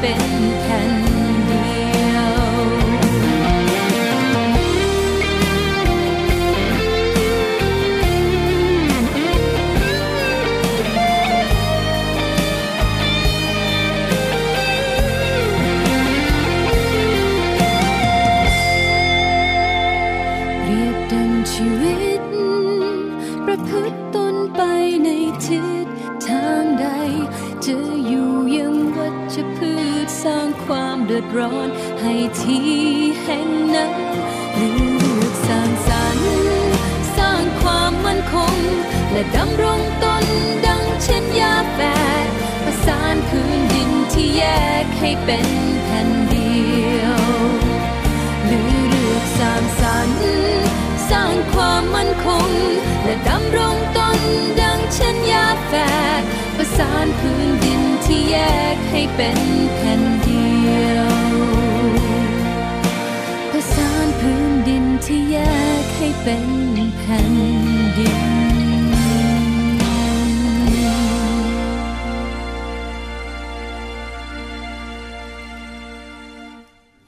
เป็นแผ่นเดียว เรียบดังชีวิต ประพฤติตนไปในทิศทางใดจะอยู่ยัง ชพืชสร้างความเดือดร้อน ให้ที่แห่งนั้นเลือกสร้างสรรค์สร้างความมั่นคง และดำรงตนดังเช่นยาแฝดประสานพื้นดินที่แยกให้เป็นแผ่นเดียวหรือเลือกสร้างสรรค์สร้างความมั่นคง และดำรงตนดังเช่นยาแฝดประสานพื้น แยกให้เป็นแผ่นเดียวประสานพื้นดินที่แยกให้เป็นแผ่นดิน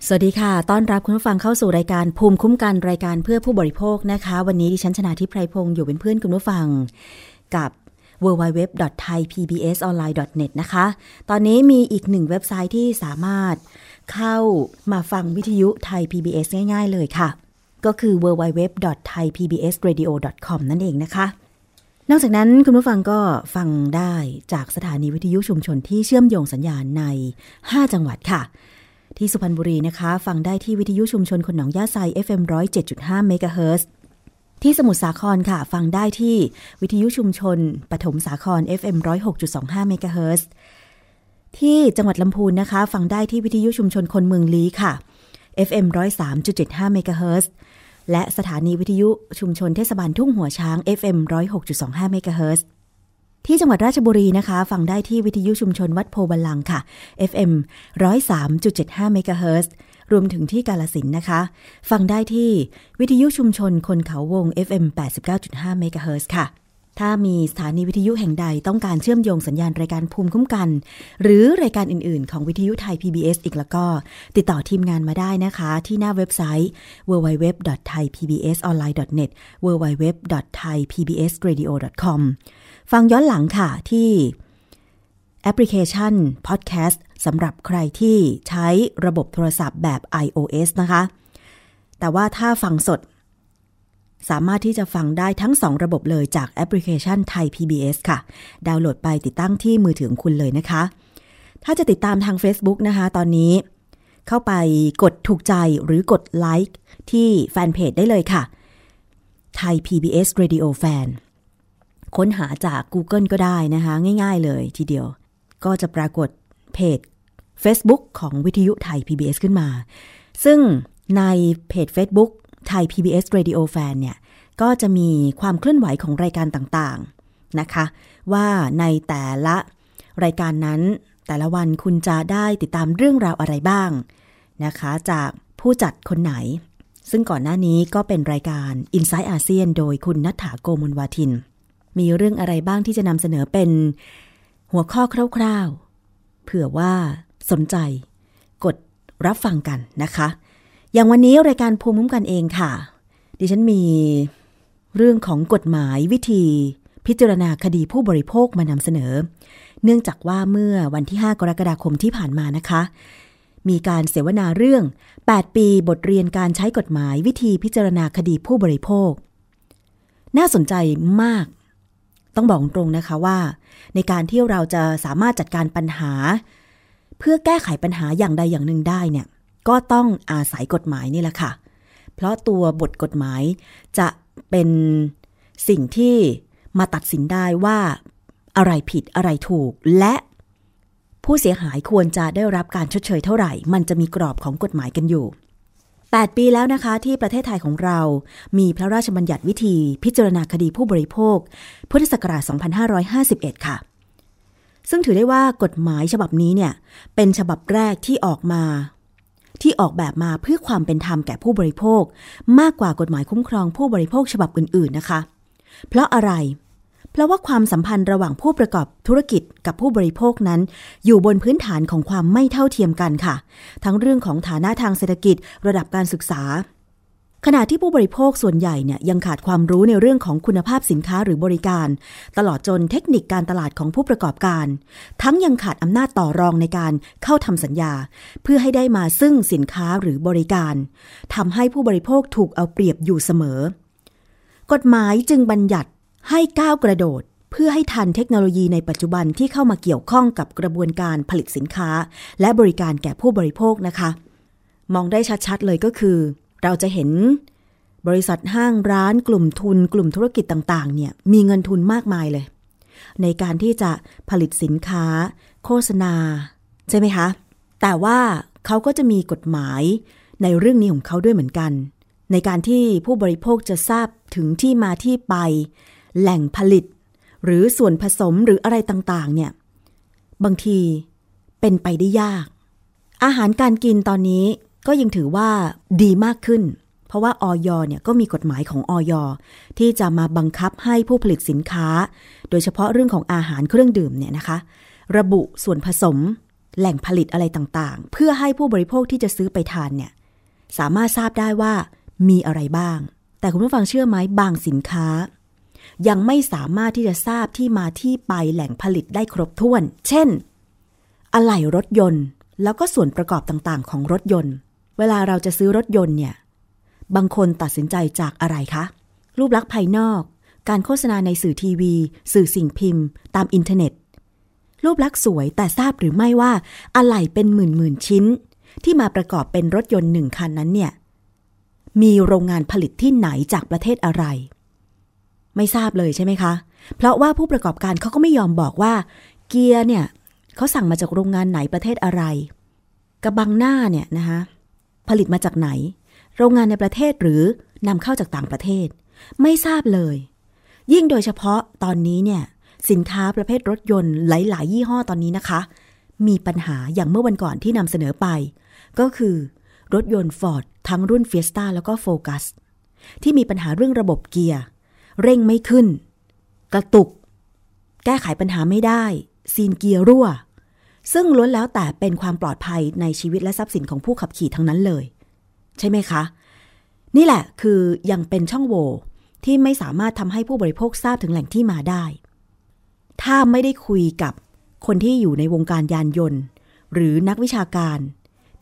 สวัสดีค่ะ ต้อนรับคุณผู้ฟังเข้าสู่รายการภูมิคุ้มกันรายการเพื่อผู้บริโภคนะคะ วันนี้ดิฉันชนะทิพไพรพงศ์อยู่เป็นเพื่อนคุณผู้ฟัง กับ www.thaipbsonline.net นะคะ ตอนนี้มีอีกหนึ่งเว็บไซต์ที่สามารถเข้ามาฟังวิทยุไทย PBS ง่าย ๆ เลยค่ะ ก็คือ www.thaipbsradio.com นั่นเองนะคะ นอกจากนั้นคุณผู้ฟังก็ฟังได้จากสถานีวิทยุชุมชนที่เชื่อมโยงสัญญาณใน 5 จังหวัดค่ะ ที่สุพรรณบุรีนะคะ ฟังได้ที่วิทยุชุมชนคนหนองหญ้าไซ FM 107.5เมกะเฮิรตซ์ ที่สมุทรสาครค่ะ ฟังได้ที่วิทยุชุมชน ปฐมสาคร FM 106.25เมกะเฮิรตซ์ที่จังหวัดลำพูนนะคะ ฟังได้ที่วิทยุชุมชนคนเมืองลี้ค่ะ FM 103.75เมกะเฮิรตซ์และสถานีวิทยุชุมชนเทศบาลทุ่งหัวช้าง FM 106.25เมกะเฮิรตซ์ที่จังหวัดราชบุรีนะคะ ฟังได้ที่วิทยุชุมชนวัดโพธิ์บัลลังก์ค่ะ FM 103.75เมกะเฮิรตซ์ รวมถึงที่กาฬสินธุ์นะคะ ฟังได้ที่วิทยุชุมชนคนเขาวง FM 89.5เมกะเฮิรตซ์ค่ะ ถ้ามีสถานีวิทยุแห่งใดต้องการเชื่อมโยงสัญญาณรายการภูมิคุ้มกัน หรือรายการอื่น ๆ ของวิทยุไทย PBS อีกแล้วก็ ติดต่อทีมงานมาได้นะคะ ที่หน้าเว็บไซต์ www.thaipbsonline.net www.thaipbsradio.com ฟังย้อนหลังค่ะที่แอปพลิเคชัน Podcast ส สำหรับใครที่ใช้ระบบโทรศัพท์แบบ iOS นะคะ แต่ว่าถ้าฟังสด สามารถที่จะฟังได้ทั้ง 2 ระบบเลยจากแอปพลิเคชันไทย PBS ค่ะ ดาวน์โหลดไปติดตั้งที่มือถือของคุณเลยนะคะ ถ้าจะติดตามทาง Facebook นะคะ ตอนนี้ เข้าไปกดถูกใจหรือกดไลค์ที่แฟนเพจได้เลยค่ะไทย PBS Radio Fan ค้นหาจาก Google ก็ได้นะคะ ง่ายๆเลยทีเดียว ก็จะปรากฏเพจ Facebook ของวิทยุไทย PBS ขึ้นมา ซึ่งในเพจ Facebook ไทย PBS Radio Fan เนี่ย ก็จะมีความเคลื่อนไหวของรายการต่างๆนะคะ ว่าในแต่ละรายการนั้น แต่ละวันคุณจะได้ติดตามเรื่องราวอะไรบ้างนะคะ จากผู้จัดคนไหน ซึ่งก่อนหน้านี้ก็เป็นรายการ i n s i ซต์อาเซียนโดยคุณนัฐถาโกมลวาทิน มีเรื่องอะไรบ้างที่จะนำเสนอเป็นหัวข้อคร่าวๆเผื่อว่า สนใจ กดรับฟังกันนะคะ อย่างวันนี้รายการภูมิคุ้มกันเองค่ะ ดิฉันมีเรื่องของกฎหมายวิธีพิจารณาคดีผู้บริโภคมานำเสนอ เนื่องจากว่าเมื่อวันที่ 5 กรกฎาคมที่ผ่านมานะคะ มีการเสวนาเรื่อง 8 ปีบทเรียนการใช้กฎหมายวิธีพิจารณาคดีผู้บริโภค น่าสนใจมาก ต้องบอกตรงนะคะว่า ในการที่เราจะสามารถจัดการปัญหา เพื่อแก้ไขปัญหาอย่างใดอย่างหนึ่งได้เนี่ยก็ต้องอาศัยกฎหมายนี่แหละค่ะ เพราะตัวบทกฎหมายจะเป็นสิ่งที่มาตัดสินได้ว่าอะไรผิดอะไรถูก และผู้เสียหายควรจะได้รับการชดเชยเท่าไหร่ มันจะมีกรอบของกฎหมายกันอยู่ 8 ปีแล้วนะคะ ที่ประเทศไทยของเรา มีพระราชบัญญัติวิธีพิจารณาคดีผู้บริโภค พุทธศักราช 2551 ค่ะ ซึ่งถือได้ว่ากฎหมายฉบับนี้เนี่ยเป็นฉบับแรกที่ออกมา ที่ออกแบบมาเพื่อความเป็นธรรมแก่ผู้บริโภค มากกว่ากฎหมายคุ้มครองผู้บริโภคฉบับอื่น ๆนะคะ เพราะอะไร เพราะว่าความสัมพันธ์ระหว่างผู้ประกอบธุรกิจกับผู้บริโภคนั้น อยู่บนพื้นฐานของความไม่เท่าเทียมกันค่ะ ทั้งเรื่องของฐานะทางเศรษฐกิจ ระดับการศึกษา ขณะที่ผู้บริโภคส่วนใหญ่เนี่ยยังขาดความรู้ในเรื่องของคุณภาพสินค้าหรือบริการ ตลอดจนเทคนิคการตลาดของผู้ประกอบการ ทั้งยังขาดอำนาจต่อรองในการเข้าทำสัญญา เพื่อให้ได้มาซึ่งสินค้าหรือบริการทำให้ผู้บริโภคถูกเอาเปรียบอยู่เสมอ กฎหมายจึงบัญญัติให้ก้าวกระโดดเพื่อให้ทันเทคโนโลยีในปัจจุบันที่เข้ามาเกี่ยวข้องกับกระบวนการผลิตสินค้า และบริการแก่ผู้บริโภคนะคะ มองได้ชัดๆเลยก็คือ เราจะเห็นบริษัทห้างร้านกลุ่มทุน กลุ่มธุรกิจต่างๆ เนี่ยมีเงินทุนมากมายเลย ในการที่จะผลิตสินค้า โฆษณา ใช่ไหมคะ แต่ว่าเขาก็จะมีกฎหมายในเรื่องนี้ของเขาด้วยเหมือนกัน ในการที่ผู้บริโภคจะทราบถึงที่มาที่ไป แหล่งผลิต หรือส่วนผสมหรืออะไรต่างๆ เนี่ยบางทีเป็นไปได้ยาก อาหารการกินตอนนี้ ก็ยังถือว่าดีมากขึ้น เพราะว่าออยเนี่ยก็มีกฎหมายของออยที่จะมาบังคับให้ผู้ผลิตสินค้า โดยเฉพาะเรื่องของอาหารเครื่องดื่มเนี่ยนะคะ ระบุส่วนผสม แหล่งผลิตอะไรต่างๆ เพื่อให้ผู้บริโภคที่จะซื้อไปทานเนี่ยสามารถทราบได้ว่ามีอะไรบ้าง แต่คุณผู้ฟังเชื่อไหมบางสินค้า ยังไม่สามารถที่จะทราบที่มาที่ไปแหล่งผลิตได้ครบถ้วน เช่น อะไหล่รถยนต์ แล้วก็ส่วนประกอบต่างๆ ของรถยนต์ เวลาเราจะซื้อรถยนต์เนี่ย บางคนตัดสินใจจากอะไรคะ รูปลักษณ์ภายนอก การโฆษณาในสื่อทีวี สื่อสิ่งพิมพ์ ตามอินเทอร์เน็ต รูปลักษณ์สวยแต่ทราบหรือไม่ว่าอะไหล่เป็นหมื่นหมื่นชิ้น ที่มาประกอบเป็นรถยนต์หนึ่งคันนั้นเนี่ย มีโรงงานผลิตที่ไหนจากประเทศอะไร ไม่ทราบเลยใช่ไหมคะ เพราะว่าผู้ประกอบการเขาก็ไม่ยอมบอกว่า เกียร์เนี่ยเขาสั่งมาจากโรงงานไหนประเทศอะไร กระบังหน้าเนี่ยนะคะ ผลิตมาจากไหน โรงงานในประเทศหรือนำเข้าจากต่างประเทศ ไม่ทราบเลย ยิ่งโดยเฉพาะตอนนี้เนี่ยสินค้าประเภทรถยนต์หลาย ๆ ยี่ห้อตอนนี้นะคะ มีปัญหาอย่างเมื่อวันก่อนที่นำเสนอไป ก็คือ รถยนต์ Ford ทั้งรุ่น Fiesta แล้วก็ Focus ที่มีปัญหาเรื่องระบบเกียร์ เร่งไม่ขึ้น กระตุก แก้ไขปัญหาไม่ได้ ซีนเกียร์รั่ว ซึ่งล้วนแล้วแต่เป็นความปลอดภัยในชีวิตและทรัพย์สินของผู้ขับขี่ทั้งนั้นเลย ใช่ไหมคะ นี่แหละคือยังเป็นช่องโหว่ที่ไม่สามารถทำให้ผู้บริโภคทราบถึงแหล่งที่มาได้ ถ้าไม่ได้คุยกับคนที่อยู่ในวงการยานยนต์ หรือนักวิชาการ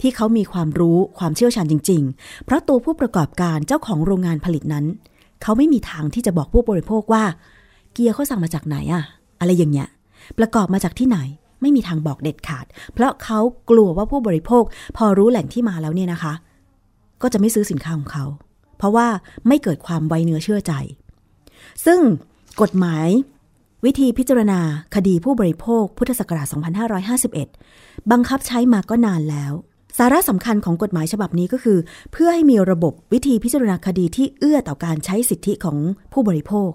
ที่เขามีความรู้ความเชี่ยวชาญจริง ๆ เพราะตัวผู้ประกอบการเจ้าของโรงงานผลิตนั้น เขาไม่มีทางที่จะบอกผู้บริโภคว่า เกียร์เขาสั่งมาจากไหนอะอะไรอย่างเงี้ยประกอบมาจากที่ไหน ไม่มีทางบอกเด็ดขาด เพราะเขากลัวว่าผู้บริโภค พอรู้แหล่งที่มาแล้วเนี่ยนะคะ ก็จะไม่ซื้อสินค้าของเขา เพราะว่าไม่เกิดความไวเนื้อเชื่อใจ ซึ่งกฎหมาย วิธีพิจารณาคดีผู้บริโภค พุทธศักราช 2551 บังคับใช้มาก็นานแล้วสาระสำคัญของกฎหมายฉบับนี้ก็คือ เพื่อให้มีระบบวิธีพิจารณาคดีที่เอื้อต่อการใช้สิทธิของผู้บริโภค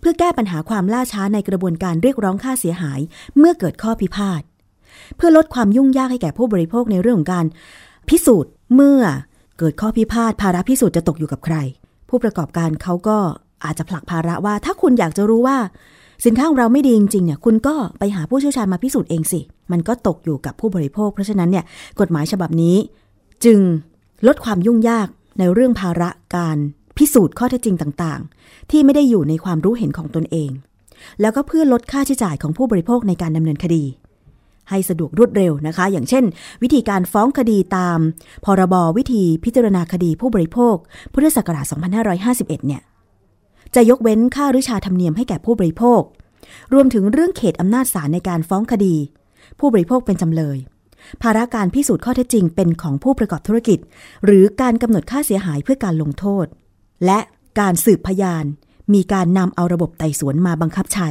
เพื่อแก้ปัญหาความล่าช้าในกระบวนการเรียกร้องค่าเสียหาย เมื่อเกิดข้อพิพาท เพื่อลดความยุ่งยากให้แก่ผู้บริโภคในเรื่องของการ พิสูจน์เมื่อเกิดข้อพิพาทภาระพิสูจน์จะตกอยู่กับใคร ผู้ประกอบการเขาก็อาจจะผลักภาระว่า ถ้าคุณอยากจะรู้ว่า สินค้าของเราไม่ดีจริงๆเนี่ยคุณก็ไปหาผู้เชี่ยวชาญมาพิสูจน์เองสิ มันก็ตกอยู่กับผู้บริโภค เพราะฉะนั้นเนี่ยกฎหมายฉบับนี้ จึงลดความยุ่งยากในเรื่องภาระการ พิสูจน์ข้อเท็จจริงต่างๆ ที่ไม่ได้อยู่ในความรู้เห็นของตนเอง แล้วก็เพื่อลดค่าใช้จ่ายของผู้บริโภคในการดำเนินคดี ให้สะดวกรวดเร็วนะคะ อย่างเช่น วิธีการฟ้องคดีตาม พรบวิธีพิจารณาคดีผู้บริโภค พุทธศักราช2551 เนี่ย จะยกเว้นค่าริชาธรรมเนียมให้แก่ผู้บริโภค รวมถึงเรื่องเขตอำนาจศาลในการฟ้องคดี ผู้บริโภคเป็นจำเลยภาระการพิสูจน์ข้อเท็จจริงเป็นของผู้ประกอบธุรกิจ หรือการกำหนดค่าเสียหายเพื่อการลงโทษ และการสืบพยาน มีการนำเอาระบบไต่สวนมาบังคับใช้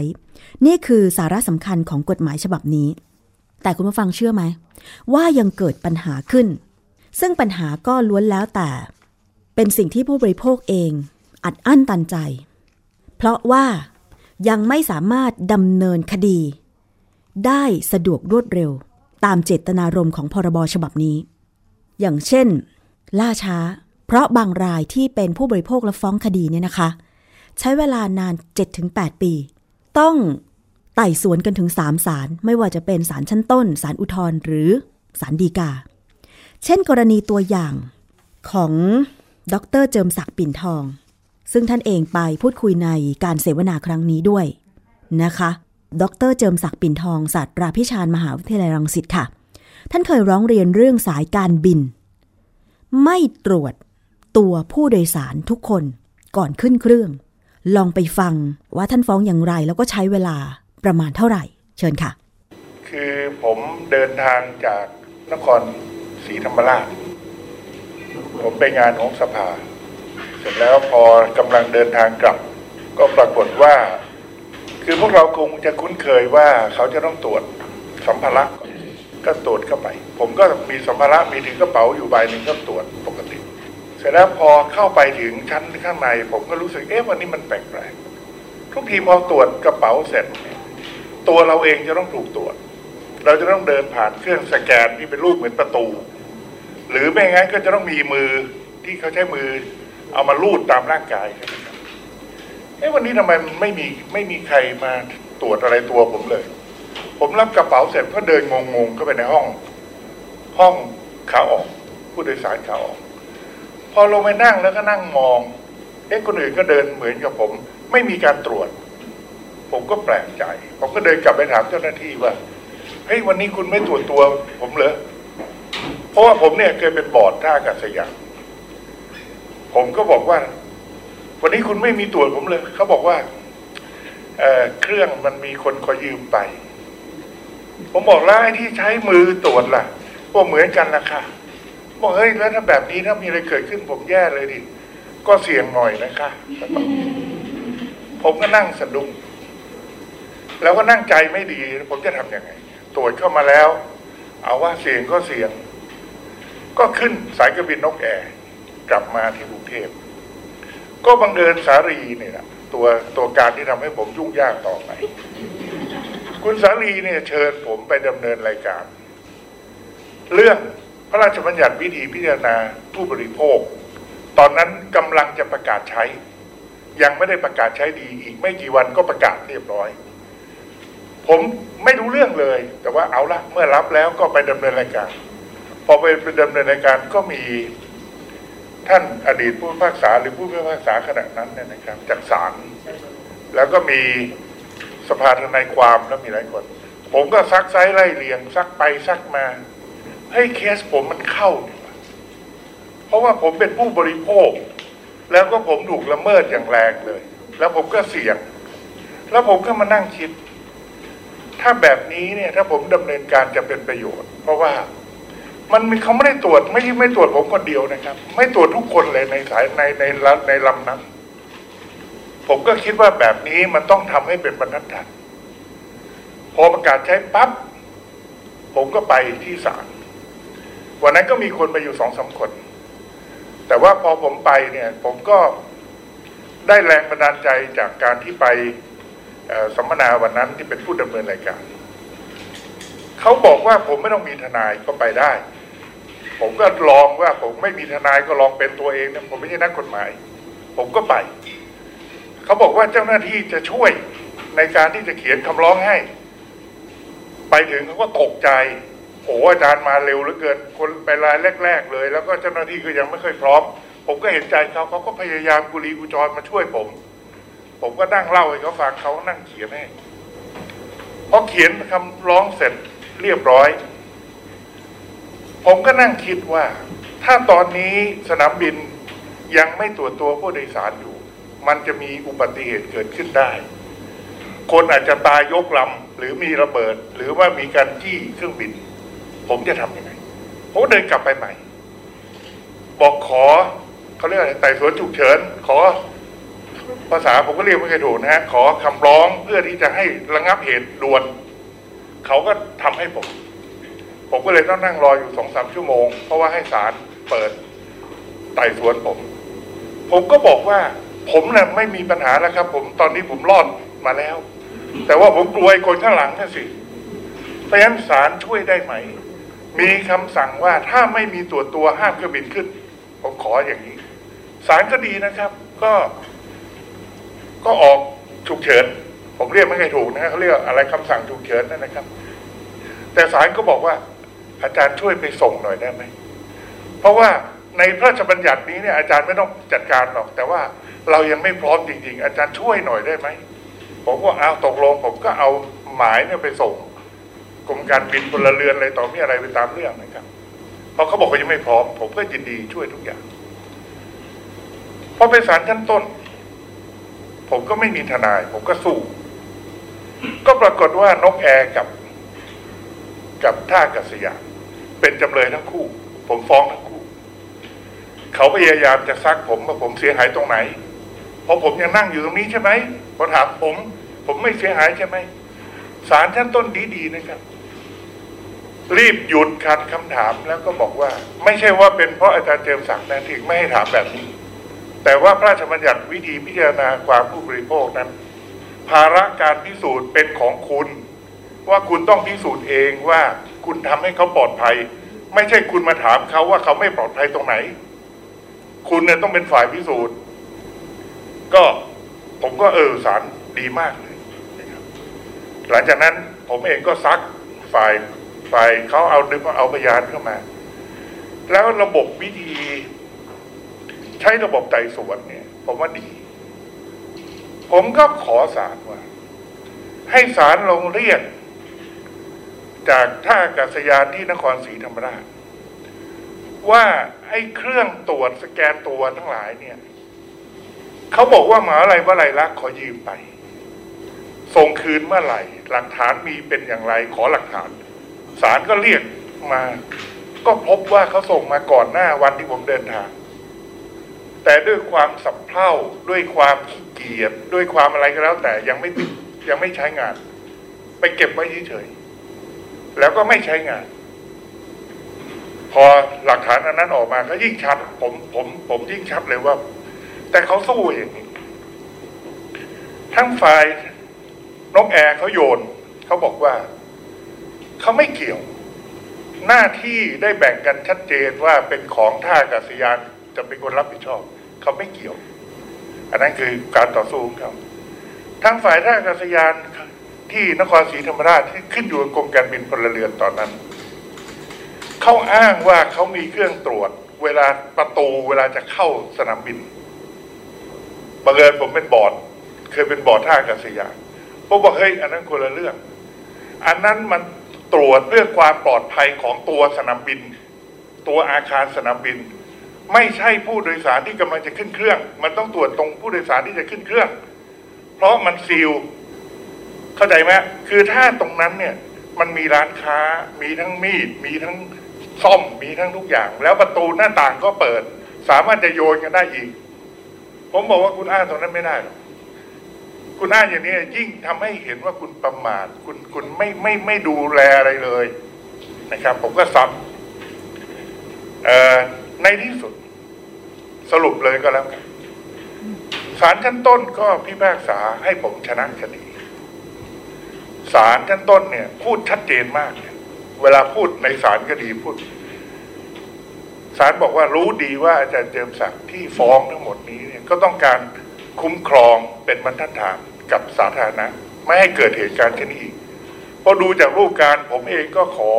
นี่คือสาระสำคัญของกฎหมายฉบับนี้ แต่คุณผู้ฟังเชื่อไหม ว่ายังเกิดปัญหาขึ้น ซึ่งปัญหาก็ล้วนแล้วแต่ เป็นสิ่งที่ผู้บริโภคเอง อัดอั้นตันใจ เพราะว่ายังไม่สามารถดำเนินคดี ได้สะดวกรวดเร็ว ตามเจตนารมณ์ของพรบฉบับนี้ อย่างเช่น ล่าช้า เพราะบางรายที่เป็นผู้บริโภคและฟ้องคดีเนี่ยนะคะ ใช้เวลานาน 7-8 ปี ต้องไต่สวนกันถึง 3 ศาลไม่ว่าจะเป็นศาลชั้นต้นศาลอุทธรณ์หรือศาลฎีกา เช่นกรณีตัวอย่างของดรเจิมศักดิ์ปิ่นทอง ซึ่งท่านเองไปพูดคุยในการเสวนาครั้งนี้ด้วยนะคะ ดรเจิมศักดิ์ปิ่นทองศาสตราพิชานมหาวิทยาลัยรังสิตค่ะ ท่านเคยร้องเรียนเรื่องสายการบิน ไม่ตรวจ ตัวผู้โดยสารทุกคนก่อนขึ้นเครื่อง ลองไปฟังว่าท่านฟ้องอย่างไร แล้วก็ใช้เวลาประมาณเท่าไหร่ เชิญค่ะ คือผมเดินทางจากนครศรีธรรมราช ผมไปงานของสภา เสร็จแล้วพอกำลังเดินทางกลับ ก็ปรากฏว่า คือพวกเราคงจะคุ้นเคยว่าเขาจะต้องตรวจสัมภาระก็ตรวจเข้าไป ผมก็มีสัมภาระมีถึงกระเป๋าอยู่ใบหนึ่งก็ตรวจปกติ เสร็จแล้วพอเข้าไปถึงชั้นข้างใน ผมก็รู้สึกเอ๊ะวันนี้มันแปลกๆทุกทีพอตรวจกระเป๋าเสร็จ ตัวเราเองจะต้องถูกตรวจ เราจะต้องเดินผ่านเครื่องสแกนที่เป็นรูปเหมือนประตู หรือไม่งั้นก็จะต้องมีมือที่เขาใช้มือเอามาลูดตามร่างกายเอ๊ะวันนี้ทำไมไม่มีไม่มีใครมาตรวจอะไรตัวผมเลย ผมรับกระเป๋าเสร็จก็เดินงงๆเข้าไปในห้อง ห้องขาออก ผู้โดยสารขาออก อลงไปนั่งแล้วก็นั่งมองเอ๊ะคนอื่นก็เดินเหมือนกับผม ไม่มีการตรวจ ผมก็แปลกใจ ผมก็เดินกลับไปถามเจ้าหน้าที่ว่าเฮ้ยวันนี้คุณไม่ตรวจตัว ผมเหรอเพราะว่าผมเนี่ยเคยเป็นบอร์ดท่าอากาศยานผมก็บอกว่า วันนี้คุณไม่มีตรวจผมเลยเขาบอกว่าเเครื่องมันมีคนคอยยืมไป ผมบอกแล้วไอ้ที่ใช้มือตรวจล่ะบอกเหมือนกันละค่ะ บอกเฮ้ยแล้วถ้าแบบนี้ถ้ามีอะไรเกิดขึ้นผมแย่เลยดิก็เสี่ยงหน่อยนะคะผมก็นั่งสะดุ้งแล้วก็นั่งใจไม่ดี ผมจะทำยังไง ตรวจเข้ามาแล้ว เอาว่าเสี่ยงก็เสี่ยง ก็ขึ้นสายการบินนกแอร์กลับมาที่กรุงเทพก็บังเอิญสารีเนี่ยะตัวตัวการที่ทำให้ผมยุ่งยากต่อไป คุณสารีเนี่ยเชิญผมไปดำเนินรายการ เรื่อง พระราชบัญญัติวิธีพิจารณาผู้บริโภค ตอนนั้นกำลังจะประกาศใช้ ยังไม่ได้ประกาศใช้ดีอีกไม่กี่วันก็ประกาศเรียบร้อย ผมไม่รู้เรื่องเลย แต่ว่าเอาละเมื่อรับแล้วก็ไปดำเนินรายการ พอไปไปดำเนินรายการก็มีท่านอดีตผู้พิพากษาหรือผู้พิพากษาขณะนั้นเนี่ยนะครับ จากศาลแล้วก็มีสภาทนายความแล้วมีหลายคน ผมก็ซักไซไล่เลียงซักไปซักมา ให้ยเคสผมมันเข้าเนี่ยเพราะว่าผมเป็นผู้บริโภค แล้วก็ผมถูกละเมิดอย่างแรงเลย แล้วผมก็เสี่ยง แล้วผมก็มานั่งคิด ถ้าแบบนี้เนี่ย ถ้าผมดำเนินการจะเป็นประโยชน์ เพราะว่ามันมีเขาไม่ได้ตรวจไม่ใช่ไม่ตรวจผมคนเดียวนะครับ ไม่ตรวจทุกคนเลยในสายในในในในลำนั้นผมก็คิดว่าแบบนี้มันต้องทำให้เป็นบรรทัดฐานพอประกาศใช้ปั๊บผมก็ไปที่ศาล วันนั้นก็มีคนไปอยู่สองสามคน แต่ว่าพอผมไปเนี่ย ผมก็ได้แรงบันดาลใจจากการที่ไปสัมมนาวันนั้นที่เป็นผู้ดำเนินรายการเขาบอกว่าผมไม่ต้องมีทนายก็ไปได้ ผมก็ลองว่าผมไม่มีทนายก็ลองเป็นตัวเองนะผมไม่ใช่นักกฎหมาย ผมก็ไป เขาบอกว่าเจ้าหน้าที่จะช่วยในการที่จะเขียนคำร้องให้ ไปถึงเขาก็ตกใจ โอ้อาจารย์มาเร็วเหลือเกินคนไปรายแรก ๆ เลย แล้วก็เจ้าหน้าที่ก็ยังไม่เคยพร้อม ผมก็เห็นใจเขาเขาก็พยายามกุลีกุจรมาช่วยผม ผมก็นั่งเล่าให้เขาฟังเขานั่งเขียนให้พอเขียนคำร้องเสร็จเรียบร้อย ผมก็นั่งคิดว่า ถ้าตอนนี้สนามบินยังไม่ตรวจตัวผู้โดยสารอยู่ มันจะมีอุบัติเหตุเกิดขึ้นได้ คนอาจจะตายยกลำหรือมีระเบิด หรือว่ามีการจี้เครื่องบิน ผมจะทำยังไงผมเดินกลับไปใหม่ บอกขอเขาเรียกอะไรไต่สวนฉุกเฉิน ขอภาษาผมก็เรียกไม่เคยถูกนะฮะขอคำร้องเพื่อที่จะให้ระงับเหตุด่วน เขาก็ทำให้ผม ผมก็เลยต้องนั่งรออยู่สองสามชั่วโมง เพราะว่าให้ศาลเปิดไต่สวนผม ผมก็บอกว่า ผมน่ะไม่มีปัญหาแล้วครับ ผมตอนนี้ผมรอดมาแล้ว แต่ว่าผมกลัวคนข้างหลังน่ะสิเพราะฉะนั้นศาลช่วยได้ไหม มีคำสั่งว่าถ้าไม่มีตรวตัวห้ามเครื่องบินขึ้น ผมขออย่างนี้ศาลก็ดีนะครับ ก็ ก็ออกฉุกเฉิน ผมเรียกไม่เคยถูกนะฮะเขาเรียกอะไรคำสั่งฉุกเฉินนั่นนะครับ แต่ศาลก็บอกว่า อาจารย์ช่วยไปส่งหน่อยได้ไหมเพราะว่าในพระราชบัญญัตินี้เนี่ยอาจารย์ไม่ต้องจัดการหรอก แต่ว่าเรายังไม่พร้อมจริง ๆ อาจารย์ช่วยหน่อยได้ไหมผมก็เอาตกลงผมก็เอาหมายเนี่ยไปส่ง กรมการบินพลเรือนอะไรต่อมีอะไรไปตามเรื่องนะครับเพราะเขาบอกเขายังไม่พร้อม ผมก็ยินดีช่วยทุกอย่างพอไปศาลชั้นต้น ผมก็ไม่มีทนาย ผมก็สู้ ก็ปรากฏว่านกแอร์กับ กับท่ากัศยานเป็นจำเลยทั้งคู่ ผมฟ้องทั้งคู่ เขาพยายามจะซักผมว่าผมเสียหายตรงไหนเพราะผมยังนั่งอยู่ตรงนี้ใช่ไหมพอถามผม ผมไม่เสียหายใช่ไหมศาลชั้นต้นดีๆนะครับ รีบหยุดคัดคำถามแล้วก็บอกว่า ไม่ใช่ว่าเป็นเพราะอาจารย์เจมส์ศักดิ์นะที่ไม่ให้ถามแบบนี้ แต่ว่าพระราชบัญญัติวิธีพิจารณาความผู้บริโภคนั้น ภาระการพิสูจน์เป็นของคุณ ว่าคุณต้องพิสูจน์เองว่าคุณทำให้เขาปลอดภัย ไม่ใช่คุณมาถามเขาว่าเขาไม่ปลอดภัยตรงไหน คุณเนี่ยต้องเป็นฝ่ายพิสูจน์ ก็ผมก็เออสารดีมากเลยหลังจากนั้นผมเองก็ซักฝ่าย ฝ่ายเขาเอาดึงเอาพยานเข้ามา แล้วระบบวิธี ใช้ระบบไต่สวนเนี่ย ผมว่าดี ผมก็ขอศาลว่า ให้ศาลลงเรียก จากท่าอากาศยานที่นครศรีธรรมราช ว่าไอ้เครื่องตรวจสแกนตัวทั้งหลายเนี่ยเขาบอกว่ามหาอะไรว่าไรลักขอยืมไปส่งคืนเมื่อไหร่ หลักฐานมีเป็นอย่างไรขอหลักฐาน ศาลก็เรียกมา ก็พบว่าเขาส่งมาก่อนหน้าวันที่ผมเดินทาง แต่ด้วยความสับเพร่าด้วยความขี้เกียจด้วยความอะไรก็แล้ว แต่ยังไม่ติดยังไม่ใช้งาน ไปเก็บไว้เฉยๆแล้วก็ไม่ใช้งาน พอหลักฐานอันนั้นออกมาก็ยิ่งชัด ผมผมผมยิ่งชัดเลยว่า แต่เขาสู้อย่างนี้ทั้งฝ่ายนกแอร์เขาโยน เขาบอกว่า เขาไม่เกี่ยว หน้าที่ได้แบ่งกันชัดเจนว่าเป็นของท่าอากาศยานจะเป็นคนรับผิดชอบ เขาไม่เกี่ยว อันนั้นคือการต่อสู้ของเขาทั้งฝ่ายท่าอากาศยานที่นครศรีธรรมราชที่ขึ้นอยู่กับกรมการบินพลเรือนตอนนั้น เขาอ้างว่าเขามีเครื่องตรวจ เวลาประตูเวลาจะเข้าสนามบินบังเอิญผมเป็นบอร์ดเคยเป็นบอร์ดท่าอากาศยานผมบอกเฮ้ยอันนั้นคนละเรื่อง อันนั้นมัน ตรวจเรื่องความปลอดภัยของตัวสนามบิน ตัวอาคารสนามบิน ไม่ใช่ผู้โดยสารที่กำลังจะขึ้นเครื่อง มันต้องตรวจตรงผู้โดยสารที่จะขึ้นเครื่อง เพราะมันซีลเข้าใจไหมคือถ้าตรงนั้นเนี่ยมันมีร้านค้า มีทั้งมีด มีทั้งซ่อม มีทั้งทุกอย่าง แล้วประตูหน้าต่างก็เปิด สามารถจะโยนกันได้อีก ผมบอกว่าคุณอ้างตรงนั้นไม่ได้หรอก คุณอ้างอย่างนี้ยิ่งทำให้เห็นว่าคุณประมาทคุณคุณไม่ไม่ไม่ดูแลอะไรเลย นะครับ ผมก็ซ้ำเอ่อในที่สุด สรุปเลยก็แล้วกันศาลชั้นต้นก็พิพากษาให้ผมชนะคดีศาลชั้นต้นเนี่ย พูดชัดเจนมากเนี่ยเวลาพูดในศาลคดีพูดศาลบอกว่ารู้ดีว่าอาจารย์เจิมศักดิ์ที่ฟ้องทั้งหมดนี้เนี่ยก็ต้องการ คุ้มครองเป็นบรรทัดฐานกับสาธารณะ ไม่ให้เกิดเหตุการณ์เช่นนี้อีกเพราะดูจากรูปการผมเองก็ขอ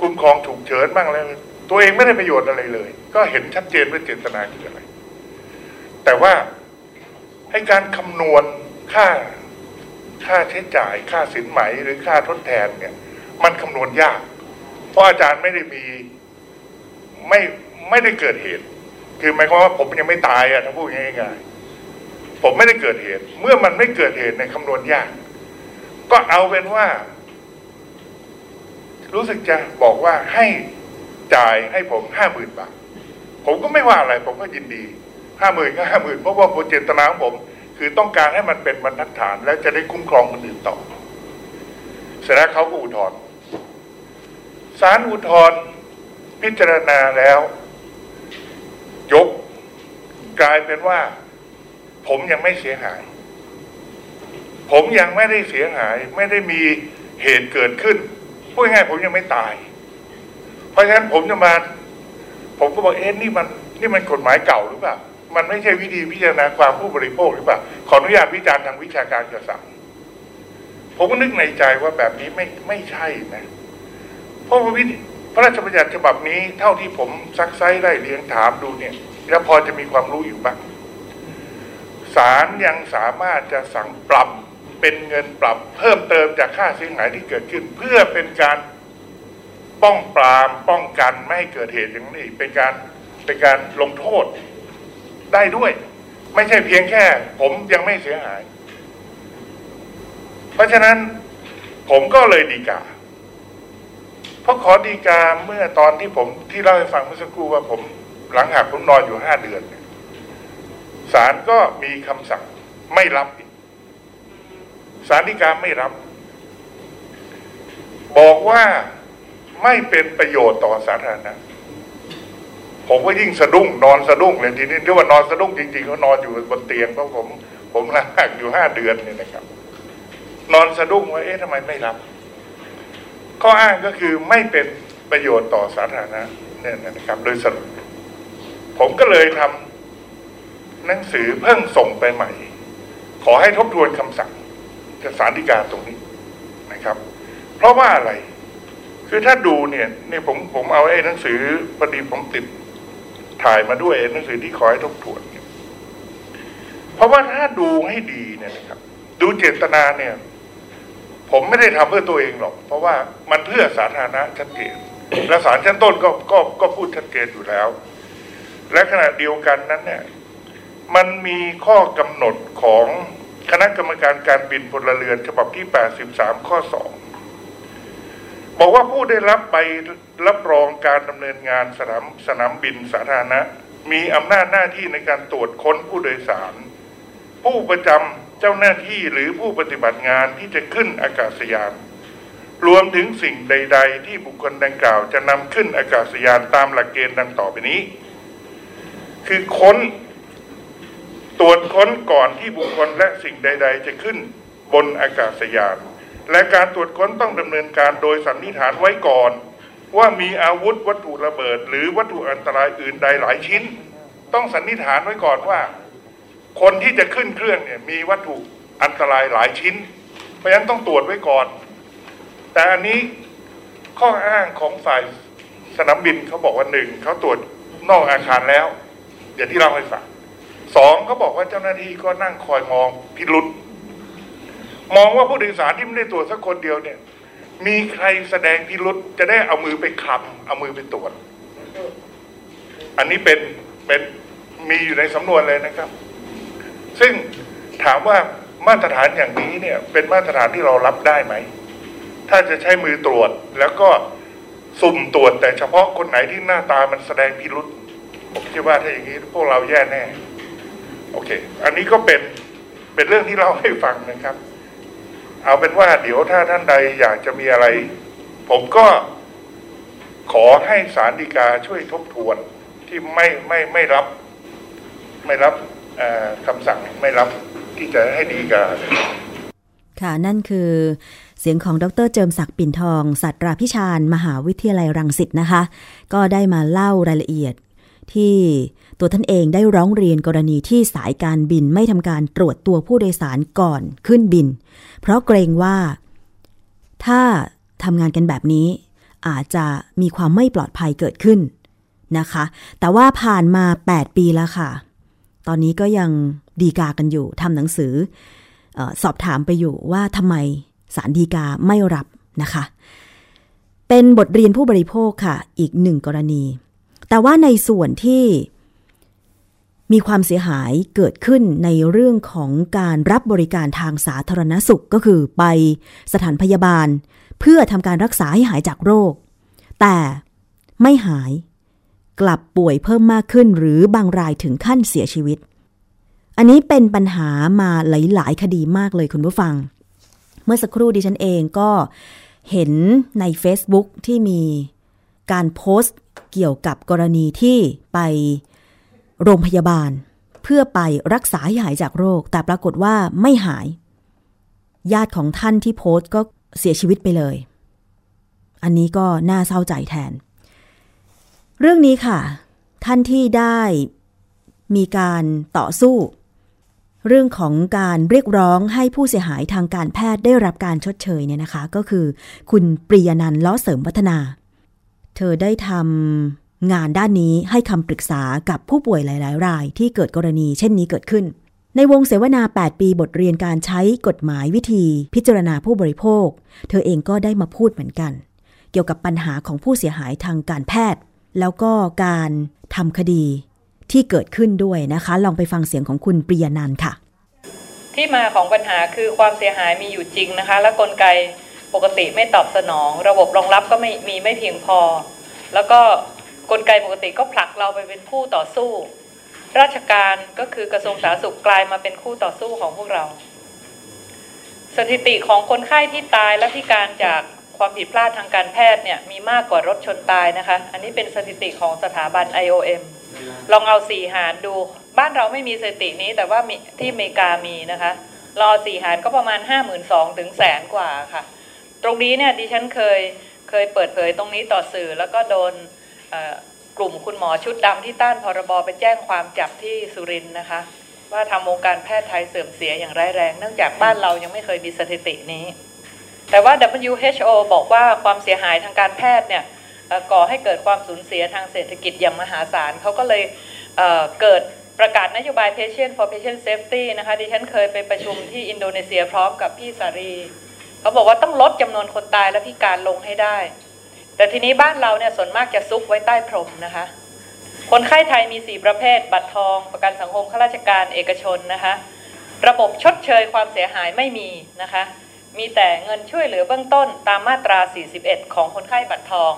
คุ้มครองถูกเฉินบ้างแล้วตัวเองไม่ได้ประโยชน์อะไรเลย ก็เห็นชัดเจนว่าเจตนาคืออะไร แต่ว่าให้การคำนวณค่าค่าใช้จ่าย ค่าสินไหมหรือค่าทดแทนเนี่ย มันคำนวณยาก เพราะอาจารย์ไม่ได้มีไม่ไม่ได้เกิดเหตุ คือหมายความว่าผมยังไม่ตายอะถ้าพูดง่ายๆ ผมไม่ได้เกิดเหตุ เมื่อมันไม่เกิดเหตุในคำนวณยาก ก็เอาเป็นว่า รู้สึกจะบอกว่าให้จ่ายให้ผมห้าหมื่นบาท ผมก็ไม่ว่าอะไร ผมก็ยินดีห้าหมื่นก็ห้าหมื่นเพราะว่าเจตนาของผม คือต้องการให้มันเป็นบรรทัดฐาน แล้วจะได้คุ้มครองคนอื่นต่อ เสร็จแล้วเขาก็อุทธรณ์ศาลอุทธรณ์พิจารณาแล้ว ยกกลายเป็นว่า ผมยังไม่เสียหาย ผมยังไม่ได้เสียหาย ไม่ได้มีเหตุเกิดขึ้นพูดง่ายๆผมยังไม่ตาย เพราะฉะนั้นผมจะมา ผมก็บอกเอ๊ะนี่มันนี่มันกฎหมายเก่าหรือเปล่า มันไม่ใช่วิธีพิจารณาความผู้บริโภคหรือเปล่า ขออนุญาตวิจารณ์ทางวิชาการกับศาลผมก็นึกในใจว่าแบบนี้ไม่ไม่ใช่นะ เพราะว่าวิพระราชบัญญัติฉบับนี้เท่าที่ผมซักไซไล่เลียงถามดูเนี่ย แล้วพอจะมีความรู้อยู่บ้าง ศาลยังสามารถจะสั่งปรับเป็นเงินปรับเพิ่มเติมจากค่าเสียหายที่เกิดขึ้น เพื่อเป็นการป้องปรามป้องกันไม่ให้เกิดเหตุอย่างนี้เป็นการเป็นการลงโทษได้ด้วย ไม่ใช่เพียงแค่ ผมยังไม่เสียหาย เพราะฉะนั้นผมก็เลยดีกาเพราะขอดีกาเมื่อตอนที่ผมที่เล่าให้ฟังเมื่อสักครู่ว่าผมหลังหักผมนอนอยู่ห้าเดือน ศาลก็มีคำสั่งไม่รับอีกศาลฎีกาไม่รับ บอกว่าไม่เป็นประโยชน์ต่อสาธารณะผมก็ยิ่งสะดุ้งนอนสะดุ้งเลยทีนี้เรียกว่านอนสะดุ้งจริงๆเขานอนอยู่บนเตียงเพราะผม ผมลากอยู่ห้าเดือนเนี่ยนะครับ นอนสะดุ้งว่าเอ๊ะทำไมไม่รับข้ออ้างก็คือไม่เป็นประโยชน์ต่อสาธารณะเนี่ยนะครับ โดยสรุปผมก็เลยทำ หนังสือเพิ่งส่งไปใหม่ ขอให้ทบทวนคำสั่งจากสารฎีกาตรงนี้นะครับ เพราะว่าอะไร คือถ้าดูเนี่ยนี่ผมผมเอาไอ้หนังสือพอดีผมติดถ่ายมาด้วยหนังสือที่ขอให้ทบทวนเนี่ยเพราะว่าถ้าดูให้ดีเนี่ยนะครับ ดูเจตนาเนี่ย ผมไม่ได้ทำเพื่อตัวเองหรอก เพราะว่ามันเพื่อสาธารณะชัดเจนและศาลชั้นต้นก็ก็ก็พูดชัดเจนอยู่แล้ว และขณะเดียวกันนั้นเนี่ย มันมีข้อกำหนดของคณะกรรมการการบินพลเรือนฉบับที่ 83 ข้อ 2 บอกว่าผู้ได้รับใบรับรองการดำเนินงานสนามสนามบินสาธารณะ มีอำนาจหน้าที่ในการตรวจค้นผู้โดยสาร ผู้ประจำเจ้าหน้าที่หรือผู้ปฏิบัติงานที่จะขึ้นอากาศยาน รวมถึงสิ่งใด ๆ ที่บุคคลดังกล่าวจะนำขึ้นอากาศยานตามหลักเกณฑ์ดังต่อไปนี้ คือค้น ตรวจค้นก่อนที่บุคคลและสิ่งใด ๆ จะขึ้นบนอากาศยาน และการตรวจค้นต้องดำเนินการโดยสันนิษฐานไว้ก่อน ว่ามีอาวุธวัตถุระเบิด หรือวัตถุอันตรายอื่นใดหลายชิ้น ต้องสันนิษฐานไว้ก่อนว่า คนที่จะขึ้นเครื่องเนี่ยมีวัตถุอันตรายหลายชิ้น เพราะฉะนั้นต้องตรวจไว้ก่อน แต่อันนี้ข้ออ้างของฝ่ายสนามบินเขาบอกว่าหนึ่งเขาตรวจนอกอาคารแล้วอย่างที่เราให้ฟัง สองเขาบอกว่าเจ้าหน้าที่ก็นั่งคอยมองพิรุษมองว่าผู้โดยสารที่ไม่ได้ตรวจสักคนเดียวเนี่ย มีใครแสดงพิรุษจะได้เอามือไปคลำเอามือไปตรวจ อันนี้เป็นเป็นมีอยู่ในสำนวนเลยนะครับ ซึ่งถามว่ามาตรฐานอย่างนี้เนี่ย เป็นมาตรฐานที่เรารับได้ไหม ถ้าจะใช้มือตรวจแล้วก็สุ่มตรวจแต่เฉพาะคนไหนที่หน้าตามันแสดงพิรุษผมคิดว่าถ้าอย่างนี้พวกเราแย่แน่ โอเค อันนี้ก็เป็นเป็นเรื่องที่เราให้ฟังนะครับ เอาเป็นว่าเดี๋ยวถ้าท่านใดอยากจะมีอะไร ผมก็ขอให้สารดีกาช่วยทบทวนที่ไม่ไม่ไม่รับ ไม่รับคำสั่งไม่รับที่จะให้ดีกาค่ะ นั่นคือเสียงของดรเจิมศักดิ์ปิ่นทองศาสตราพิชาญมหาวิทยาลัยรังสิตนะคะ ก็ได้มาเล่ารายละเอียดที่ ตัวท่านเองได้ร้องเรียนกรณีที่สายการบินไม่ทำการตรวจตัวผู้โดยสารก่อนขึ้นบิน เพราะเกรงว่า ถ้าทำงานกันแบบนี้ อาจจะมีความไม่ปลอดภัยเกิดขึ้นนะคะ แต่ว่าผ่านมา 8 ปีแล้วค่ะ ตอนนี้ก็ยังดีกากันอยู่ทำหนังสืออสอบถามไปอยู่ว่าทำไมสารดีกาไม่รับนะคะ เป็นบทเรียนผู้บริโภคค่ะ อีกหนึ่งกรณี แต่ว่าในส่วนที่ มีความเสียหายเกิดขึ้นในเรื่องของการรับบริการทางสาธารณสุขก็คือไปสถานพยาบาล เพื่อทำการรักษาให้หายจากโรค แต่ไม่หายกลับป่วยเพิ่มมากขึ้นหรือบางรายถึงขั้นเสียชีวิต อันนี้เป็นปัญหามาหลาย ๆ คดีมากเลยคุณผู้ฟัง เมื่อสักครู่ดิฉันเองก็เห็นใน Facebook ที่มีการโพสต์เกี่ยวกับกรณีที่ไป โรงพยาบาล เพื่อไปรักษาให้หายจากโรค แต่ปรากฏว่าไม่หาย ญาติของท่านที่โพสต์ก็เสียชีวิตไปเลย อันนี้ก็น่าเศร้าใจแทน เรื่องนี้ค่ะ ท่านที่ได้มีการต่อสู้ เรื่องของการเรียกร้องให้ผู้เสียหายทางการแพทย์ได้รับการชดเชยเนี่ยนะคะ ก็คือ คุณปริยนันล้อเสริมวัฒนา เธอได้ทำ งานด้านนี้ให้คำปรึกษากับผู้ป่วยหลาย ๆ ราย ที่เกิดกรณีเช่นนี้เกิดขึ้น ในวงเสวนา 8 ปีบทเรียนการใช้กฎหมายวิธีพิจารณาผู้บริโภค เธอเองก็ได้มาพูดเหมือนกัน เกี่ยวกับปัญหาของผู้เสียหายทางการแพทย์ แล้วก็การทำคดีที่เกิดขึ้นด้วยนะคะ ลองไปฟังเสียงของคุณปริยนันค่ะ ที่มาของปัญหาคือความเสียหายมีอยู่จริงนะคะ และกลไกปกติไม่ตอบสนอง ระบบรองรับก็ไม่มีไม่เพียงพอ แล้วก็ กลไกปกติก็ผลักเราไปเป็นคู่ต่อสู้ ราชการก็คือกระทรวงสาธารณสุขกลายมาเป็นคู่ต่อสู้ของพวกเรา สถิติของคนไข้ที่ตายและพิการจากความผิดพลาดทางการแพทย์เนี่ยมีมากกว่ารถชนตายนะคะ อันนี้เป็นสถิติของสถาบัน IOM ลองเอาสี่หารดู บ้านเราไม่มีสถิตินี้แต่ว่าที่อเมริกามีนะคะเราเอาสี่หารก็ประมาณห้าหมื่นสองถึงแสนกว่าค่ะ ตรงนี้เนี่ยดิฉันเคยเคยเปิดเผยตรงนี้ต่อสื่อแล้วก็โดน กลุ่มคุณหมอชุดดำที่ต้านพรบไปแจ้งความจับที่สุรินทร์นะคะ ว่าทำวงการแพทย์ไทยเสื่อมเสียอย่างร้ายแรง เนื่องจากบ้านเรายังไม่เคยมีสถิตินี้ แต่ว่า WHO บอกว่าความเสียหายทางการแพทย์เนี่ยก่อให้เกิดความสูญเสียทางเศรษฐกิจอย่างมหาศาลเขาก็เลยเเกิดประกาศนโยบาย Patient for Patient Safety นะคะดิฉันเคยไปประชุมที่อินโดนีเซียพร้อมกับพี่สารี เขาบอกว่าต้องลดจำนวนคนตายและพิการลงให้ได้ แต่ทีนี้บ้านเราเนี่ยส่วนมากจะซุกไว้ใต้พรมนะคะ คนไข้ไทยมี 4 ประเภท บัตรทอง ประกันสังคมข้าราชการเอกชนนะคะ ระบบชดเชยความเสียหายไม่มีนะคะ มีแต่เงินช่วยเหลือเบื้องต้นตามมาตรา 41 ของคนไข้บัตรทอง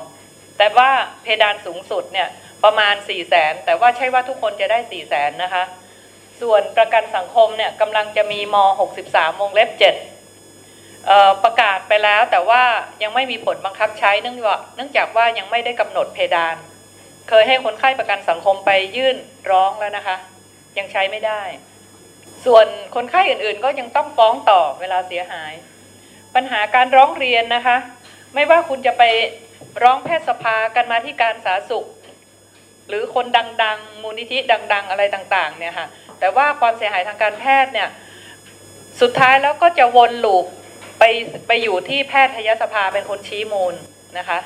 แต่ว่าเพดานสูงสุดเนี่ยประมาณ 4 0 0แสนแต่ว่าใช่ว่าทุกคนจะได้ 4 0 0แสนนะคะ ส่วนประกันสังคมเนี่ยกำลังจะมีม 63 วงเล็บ 7 ประกาศไปแล้วแต่ว่ายังไม่มีผลบังคับใช้เนื่องจากเนื่องจากว่ายังไม่ได้กำหนดเพดาน เคยให้คนไข้ประกันสังคมไปยื่นร้องแล้วนะคะ ยังใช้ไม่ได้ ส่วนคนไข้อื่นๆ ก็ยังต้องฟ้องต่อเวลาเสียหาย ปัญหาการร้องเรียนนะคะ ไม่ว่าคุณจะไปร้องแพทยสภากันมาที่การสาธารณสุข หรือคนดังๆ มูลนิธิดัง ๆ อะไรต่างๆเนี่ยค่ะแต่ว่าความเสียหายทางการแพทย์เนี่ยสุดท้ายแล้วก็จะวนลูป ไปไปอยู่ที่แพทยสภาเป็นคนชี้มูลนะคะ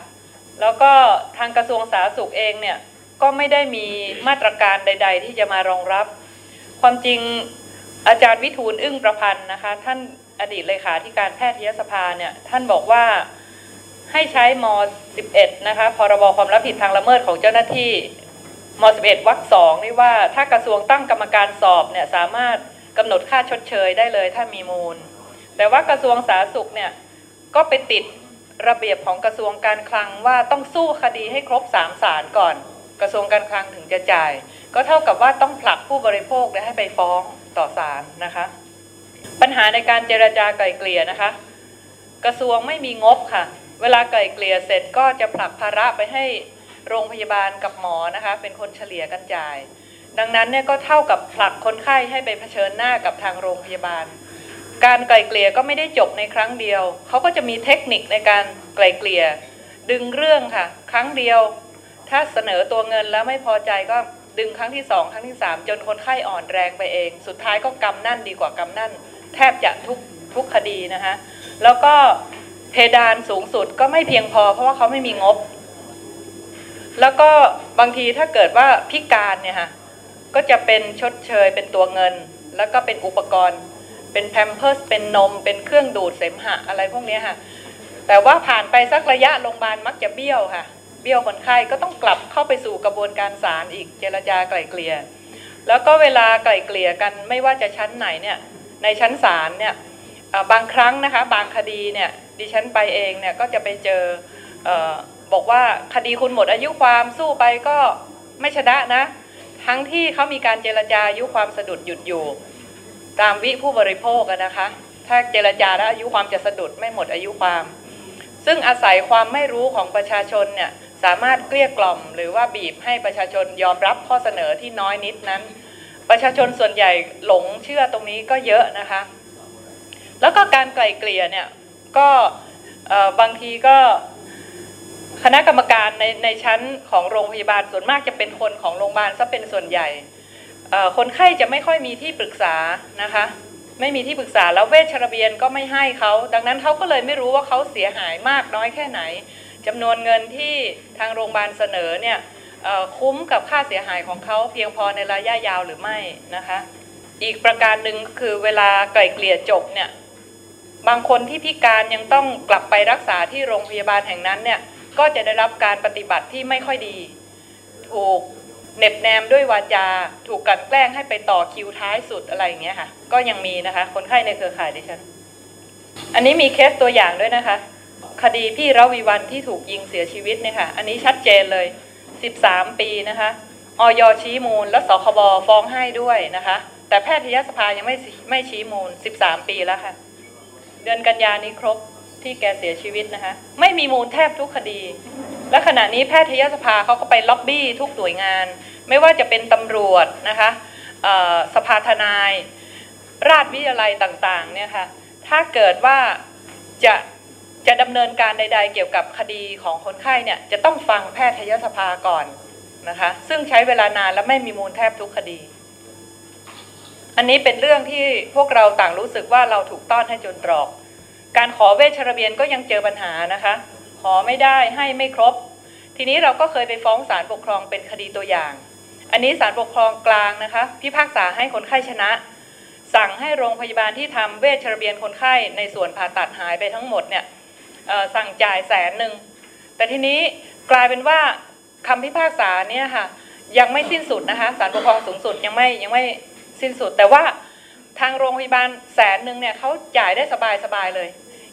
แล้วก็ทางกระทรวงสาธารณสุขเองเนี่ยก็ไม่ได้มีมาตรการใด ๆ ที่จะมารองรับ ความจริงอาจารย์วิทูลอึ้งประพันธ์นะคะ ท่านอดีตเลขาธิการแพทยสภาเนี่ยท่านบอกว่าให้ใช้ม 11 นะคะพรบความรับผิดทางละเมิดของเจ้าหน้าที่ม 11 วรรคสองนี่ว่าถ้ากระทรวงตั้งกรรมการสอบเนี่ยสามารถกำหนดค่าชดเชยได้เลยถ้ามีมูล แต่ว่ากระทรวงสาธารณสุขเนี่ยก็ไปติดระเบียบของกระทรวงการคลังว่าต้องสู้คดีให้ครบสามศาลก่อน กระทรวงการคลังถึงจะจ่าย ก็เท่ากับว่าต้องผลักผู้บริโภคให้ไปฟ้องต่อศาลนะคะ ปัญหาในการเจรจาไกล่เกลี่ยนะคะ กระทรวงไม่มีงบค่ะ เวลาไกล่เกลี่ยเสร็จก็จะผลักภาระไปให้โรงพยาบาลกับหมอนะคะ เป็นคนเฉลี่ยกันจ่าย ดังนั้นเนี่ยก็เท่ากับผลักคนไข้ให้ไปเผชิญหน้ากับทางโรงพยาบาล การไกลเกลี่ยก็ไม่ได้จบในครั้งเดียว เขาก็จะมีเทคนิคในการไกลเกลี่ย ดึงเรื่องค่ะ ครั้งเดียว ถ้าเสนอตัวเงินแล้วไม่พอใจก็ดึงครั้งที่สองครั้งที่สามจนคนไข้อ่อนแรงไปเอง สุดท้ายก็กำนั่นดีกว่ากำนั่น แทบจะทุกทุกคดีนะคะแล้วก็เพดานสูงสุดก็ไม่เพียงพอ เพราะว่าเขาไม่มีงบ แล้วก็บางทีถ้าเกิดว่าพิการเนี่ยค่ะก็จะเป็นชดเชยเป็นตัวเงิน แล้วก็เป็นอุปกรณ์ เป็นแพมเพิร์สเป็นนม เป็นเครื่องดูดเสมหะอะไรพวกนี้ค่ะ แต่ว่าผ่านไปสักระยะโรงพยาบาลมักจะเบี้ยวค่ะ เบี้ยวคนไข้ก็ต้องกลับเข้าไปสู่กระบวนการศาลอีกเจรจาไกล่เกลี่ยแล้วก็เวลาไกล่เกลี่ยกันไม่ว่าจะชั้นไหนเนี่ยในชั้นศาลเนี่ยบางครั้งนะคะบางคดีเนี่ยดิฉันไปเองเนี่ยก็จะไปเจอบอกว่าคดีคุณหมดอายุความสู้ไปก็ไม่ชนะนะ ทั้งที่เขามีการเจรจาอายุความสะดุดหยุดอยู่ ตามวิผู้บริโภคนะคะ ถ้าเจรจาแล้วอายุความจะสะดุดไม่หมดอายุความ ซึ่งอาศัยความไม่รู้ของประชาชนเนี่ยสามารถเกลี้ยกล่อม หรือว่าบีบให้ประชาชนยอมรับข้อเสนอที่น้อยนิดนั้น ประชาชนส่วนใหญ่หลงเชื่อตรงนี้ก็เยอะนะคะ แล้วก็การไกล่เกลี่ยเนี่ยก็บางทีก็คณะกรรมการในในชั้นของโรงพยาบาลส่วนมากจะเป็นคนของโรงพยาบาลซะเป็นส่วนใหญ่ คนไข้จะไม่ค่อยมีที่ปรึกษานะคะ ไม่มีที่ปรึกษาแล้วเวชระเบียนก็ไม่ให้เขาดังนั้นเขาก็เลยไม่รู้ว่าเขาเสียหายมากน้อยแค่ไหนจำนวนเงินที่ทางโรงพยาบาลเสนอเนี่ยคุ้มกับค่าเสียหายของเขาเพียงพอในระยะยาวหรือไม่นะคะ อีกประการหนึ่งคือเวลาไกล่เกลี่ยจบเนี่ยบางคนที่พิการยังต้องกลับไปรักษาที่โรงพยาบาลแห่งนั้นเนี่ยก็จะได้รับการปฏิบัติที่ไม่ค่อยดี ถูก เน็บแนมด้วยวาจา ถูกกันแกล้งให้ไปต่อคิวท้ายสุดอะไรอย่างเงี้ยค่ะ ก็ยังมีนะคะ คนไข้ในเครือข่ายดิฉัน อันนี้มีเคสตัวอย่างด้วยนะคะ คดีพี่ระวีวันที่ถูกยิงเสียชีวิตเนี่ยค่ะ อันนี้ชัดเจนเลย 13 ปีนะคะออยชี้มูลแล้วสคบฟ้องให้ด้วยนะคะ แต่แพทยสภายังไม่ไม่ชี้มูล 13 ปีแล้วค่ะ เดือนกันยานี้ครบ ที่แกเสียชีวิตนะคะ ไม่มีมูลแทบทุกคดี และขณะนี้แพทยสภาเขาก็ไปล็อบบี้ทุกหน่วยงาน ไม่ว่าจะเป็นตำรวจนะคะสภาทนาย ราชวิทยาลัยต่างๆเนี่ยค่ะถ้าเกิดว่าจะจะดำเนินการใด ๆ เกี่ยวกับคดีของคนไข้เนี่ยจะต้องฟังแพทยสภาก่อนนะคะ ซึ่งใช้เวลานานและไม่มีมูลแทบทุกคดี อันนี้เป็นเรื่องที่พวกเราต่างรู้สึกว่าเราถูกต้อนให้จนตรอก การขอเวชระเบียนก็ยังเจอปัญหานะคะ ขอไม่ได้ให้ไม่ครบ ทีนี้เราก็เคยไปฟ้องศาลปกครองเป็นคดีตัวอย่าง อันนี้ศาลปกครองกลางนะคะพิพากษาให้คนไข้ชนะ สั่งให้โรงพยาบาลที่ทำเวชระเบียนคนไข้ในส่วนผ่าตัดหายไปทั้งหมดเนี่ยสั่งจ่ายแสนหนึ่งแต่ทีนี้กลายเป็นว่าคำพิพากษาเนี่ยค่ะยังไม่สิ้นสุดนะคะศาลปกครองสูงสุดยังไม่ยังไม่สิ้นสุด แต่ว่าทางโรงพยาบาลแสนหนึ่งเนี่ยเขาจ่ายได้สบายสบายเลย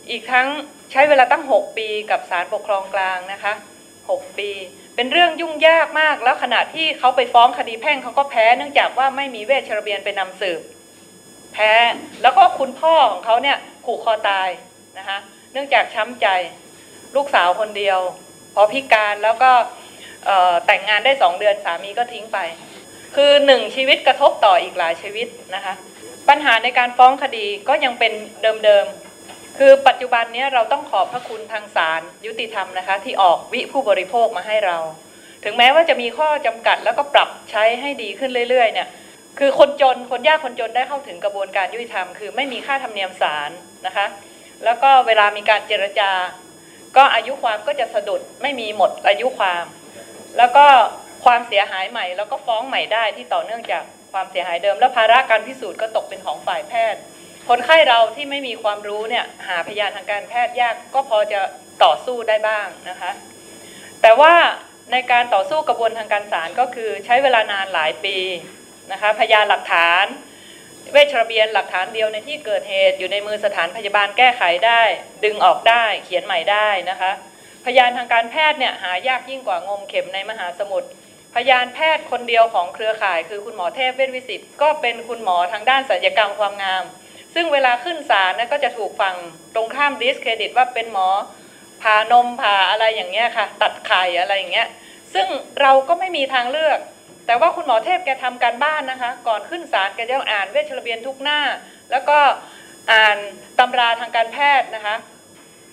อีกทั้งใช้เวลาตั้ง 6 ปีกับศาลปกครองกลางนะคะ 6 ปี เป็นเรื่องยุ่งยากมาก แล้วขณะที่เขาไปฟ้องคดีแพ่งเขาก็แพ้เนื่องจากว่าไม่มีเวชระเบียนไปนำสืบ แพ้ แล้วก็คุณพ่อของเขาเนี่ยขู่คอตายนะคะ เนื่องจากช้ำใจลูกสาวคนเดียว พอพิการแล้วก็แต่งงานได้สองเดือนสามีก็ทิ้งไป คือหนึ่งชีวิตกระทบต่ออีกหลายชีวิตนะคะ ปัญหาในการฟ้องคดีก็ยังเป็นเดิมๆ คือปัจจุบันนี้เราต้องขอบพระคุณทางศาลยุติธรรมนะคะ ที่ออกวิผู้บริโภคมาให้เรา ถึงแม้ว่าจะมีข้อจำกัดแล้วก็ปรับใช้ให้ดีขึ้นเรื่อยๆเนี่ยคือคนจนคนยากคนจนได้เข้าถึงกระบวนการยุติธรรม คือไม่มีค่าธรรมเนียมศาลนะคะ แล้วก็เวลามีการเจรจา ก็อายุความก็จะสะดุดไม่มีหมดอายุความ แล้วก็ความเสียหายใหม่ แล้วก็ฟ้องใหม่ได้ที่ต่อเนื่องจากความเสียหายเดิม และภาระการพิสูจน์ก็ตกเป็นของฝ่ายแพทย์ คนไข้เราที่ไม่มีความรู้เนี่ยหาพยานทางการแพทย์ยากก็พอจะต่อสู้ได้บ้างนะคะ แต่ว่าในการต่อสู้กระบวนทางการศาลก็คือใช้เวลานานหลายปีนะคะพยานหลักฐาน เวชระเบียนหลักฐานเดียวในที่เกิดเหตุอยู่ในมือสถานพยาบาลแก้ไขได้ ดึงออกได้เขียนใหม่ได้นะคะพยานทางการแพทย์เนี่ยหายากยิ่งกว่างมเข็มในมหาสมุทรพยานแพทย์คนเดียวของเครือข่าย คือคุณหมอเทพเวชวิสิตก็เป็นคุณหมอทางด้านศัลยกรรมความงาม ซึ่งเวลาขึ้นศาลนะก็จะถูกฟังตรงข้ามดิสเครดิตว่าเป็นหมอผ่านมผ่าอะไรอย่างเงี้ยค่ะ ตัดไข่อะไรอย่างเงี้ย ซึ่งเราก็ไม่มีทางเลือก แต่ว่าคุณหมอเทพแกทำการบ้านนะคะ ก่อนขึ้นศาลแกจะอ่านเวชระเบียนทุกหน้า แล้วก็อ่านตำราทางการแพทย์นะคะ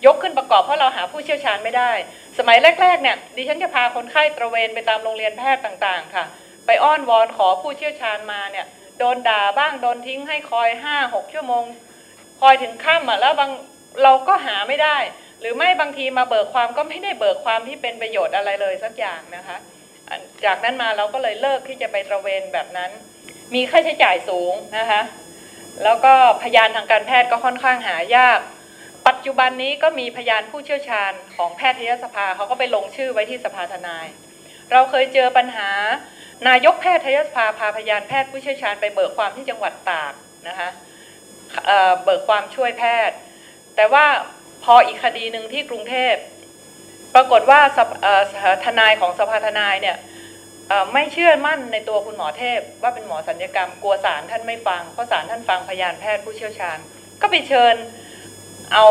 ยกขึ้นประกอบเพราะเราหาผู้เชี่ยวชาญไม่ได้ สมัยแรกๆเนี่ยดิฉันจะพาคนไข้ตระเวนไปตามโรงเรียนแพทย์ต่างๆ ค่ะ ไปอ้อนวอนขอผู้เชี่ยวชาญมาเนี่ย โดนด่าบ้างโดนทิ้งให้คอยห้าหกชั่วโมง คอยถึงค่ำอะแล้วบางเราก็หาไม่ได้ หรือไม่บางทีมาเบิกความก็ไม่ได้เบิกความที่เป็นประโยชน์อะไรเลยสักอย่างนะคะ จากนั้นมาเราก็เลยเลิกที่จะไปตระเวนแบบนั้น มีค่าใช้จ่ายสูงนะคะ แล้วก็พยานทางการแพทย์ก็ค่อนข้างหายาก ปัจจุบันนี้ก็มีพยานผู้เชี่ยวชาญของแพทยสภาเขาก็ไปลงชื่อไว้ที่สภาทนาย เราเคยเจอปัญหา นายกแพทยสภาพาพยานแพทย์ผู้เชี่ยวชาญไปเบิกความที่จังหวัดตากนะคะเบิกความช่วยแพทย์ แต่ว่าพออีกคดีหนึ่งที่กรุงเทพ ปรากฏว่าทนายของสภาทนายเนี่ยไม่เชื่อมั่นในตัวคุณหมอเทพ ว่าเป็นหมอสัญญกรรมกลัวศาลท่านไม่ฟังเพราะศาลท่านฟังพยานแพทย์ผู้เชี่ยวชาญ ก็ไปเชิญเอา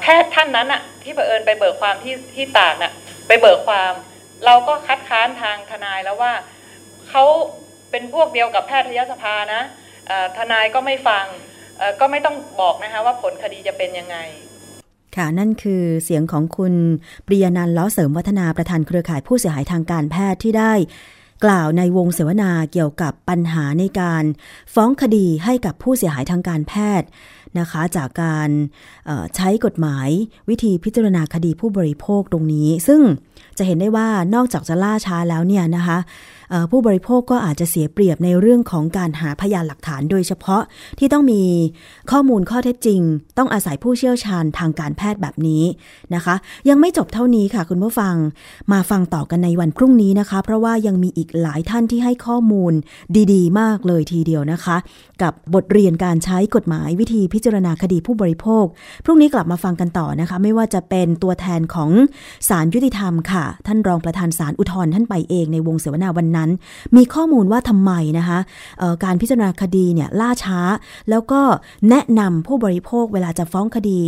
แพทย์ท่านนั้นอะที่เผอิญไปเบิกความที่ที่ตากน่ะไปเบิกความ เราก็คัดค้านทางทนายแล้วว่า เขาเป็นพวกเดียวกับแพทยสภานะทนายก็ไม่ฟังก็ไม่ต้องบอกนะคะว่าผลคดีจะเป็นยังไง ค่ะนั่นคือเสียงของคุณปริยานันล้อเสริมวัฒนาประธานเครือข่ายผู้เสียหายทางการแพทย์ที่ได้ กล่าวในวงเสวนาเกี่ยวกับปัญหาในการฟ้องคดีให้กับผู้เสียหายทางการแพทย์นะคะ จากการใช้กฎหมายวิธีพิจารณาคดีผู้บริโภคตรงนี้ ซึ่งจะเห็นได้ว่านอกจากจะล่าช้าแล้วเนี่ยนะคะ ผู้บริโภคก็อาจจะเสียเปรียบในเรื่องของการหาพยานหลักฐานโดยเฉพาะที่ต้องมีข้อมูลข้อเท็จจริง ต้องอาศัยผู้เชี่ยวชาญทางการแพทย์แบบนี้นะคะ ยังไม่จบเท่านี้ค่ะคุณผู้ฟัง มาฟังต่อกันในวันพรุ่งนี้นะคะ เพราะว่ายังมีอีกหลายท่านที่ให้ข้อมูลดีๆ มากเลยทีเดียวนะคะ กับบทเรียนการใช้กฎหมายวิธีพิจารณาคดีผู้บริโภค พรุ่งนี้กลับมาฟังกันต่อนะคะ ไม่ว่าจะเป็นตัวแทนของศาลยุติธรรมค่ะ ท่านรองประธานศาลอุทธรณ์ท่านไปเองในวงเสวนาวันนั้นน มีข้อมูลว่าทำไมนะคะการพิจารณาคดีเนี่ยล่าช้า แล้วก็แนะนำผู้บริโภคเวลาจะฟ้องคดี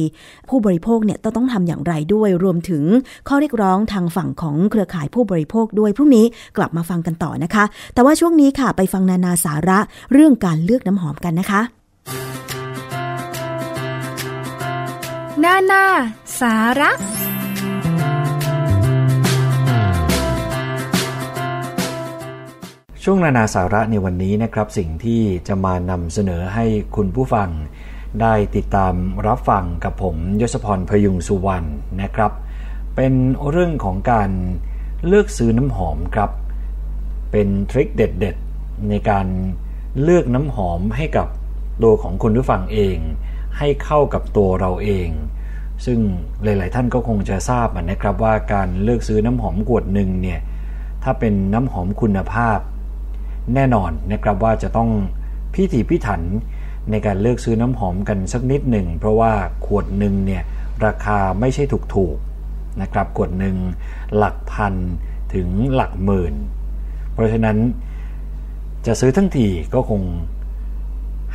ผู้บริโภคเนี่ยต้องต้องทำอย่างไรด้วย รวมถึงข้อเรียกร้องทางฝั่งของเครือข่ายผู้บริโภคด้วยพรุ่งนี้กลับมาฟังกันต่อนะคะ แต่ว่าช่วงนี้ค่ะไปฟังนานาสาระเรื่องการเลือกน้ำหอมกันนะคะนานาสาระ ช่วงนานาสาระในวันนี้นะครับ สิ่งที่จะมานำเสนอให้คุณผู้ฟัง ได้ติดตามรับฟังกับผมยศพรพยุงสุวรรณนะครับ เป็นเรื่องของการเลือกซื้อน้ำหอมครับ เป็นทริคเด็ดๆ ในการเลือกน้ำหอมให้กับตัวของคุณผู้ฟังเอง ให้เข้ากับตัวเราเอง ซึ่งหลาย ๆ ท่านก็คงจะทราบนะครับว่าการเลือกซื้อน้ำหอมขวดหนึ่งเนี่ยถ้าเป็นน้ำหอมคุณภาพ แน่นอนนะครับว่าจะต้องพิถีพิถันในการเลือกซื้อน้ำหอมกันสักนิดหนึ่ง เพราะว่าขวดหนึ่งเนี่ยราคาไม่ใช่ถูกๆนะครับขวดหนึ่งหลักพันถึงหลักหมื่น เพราะฉะนั้นจะซื้อทั้งทีก็คง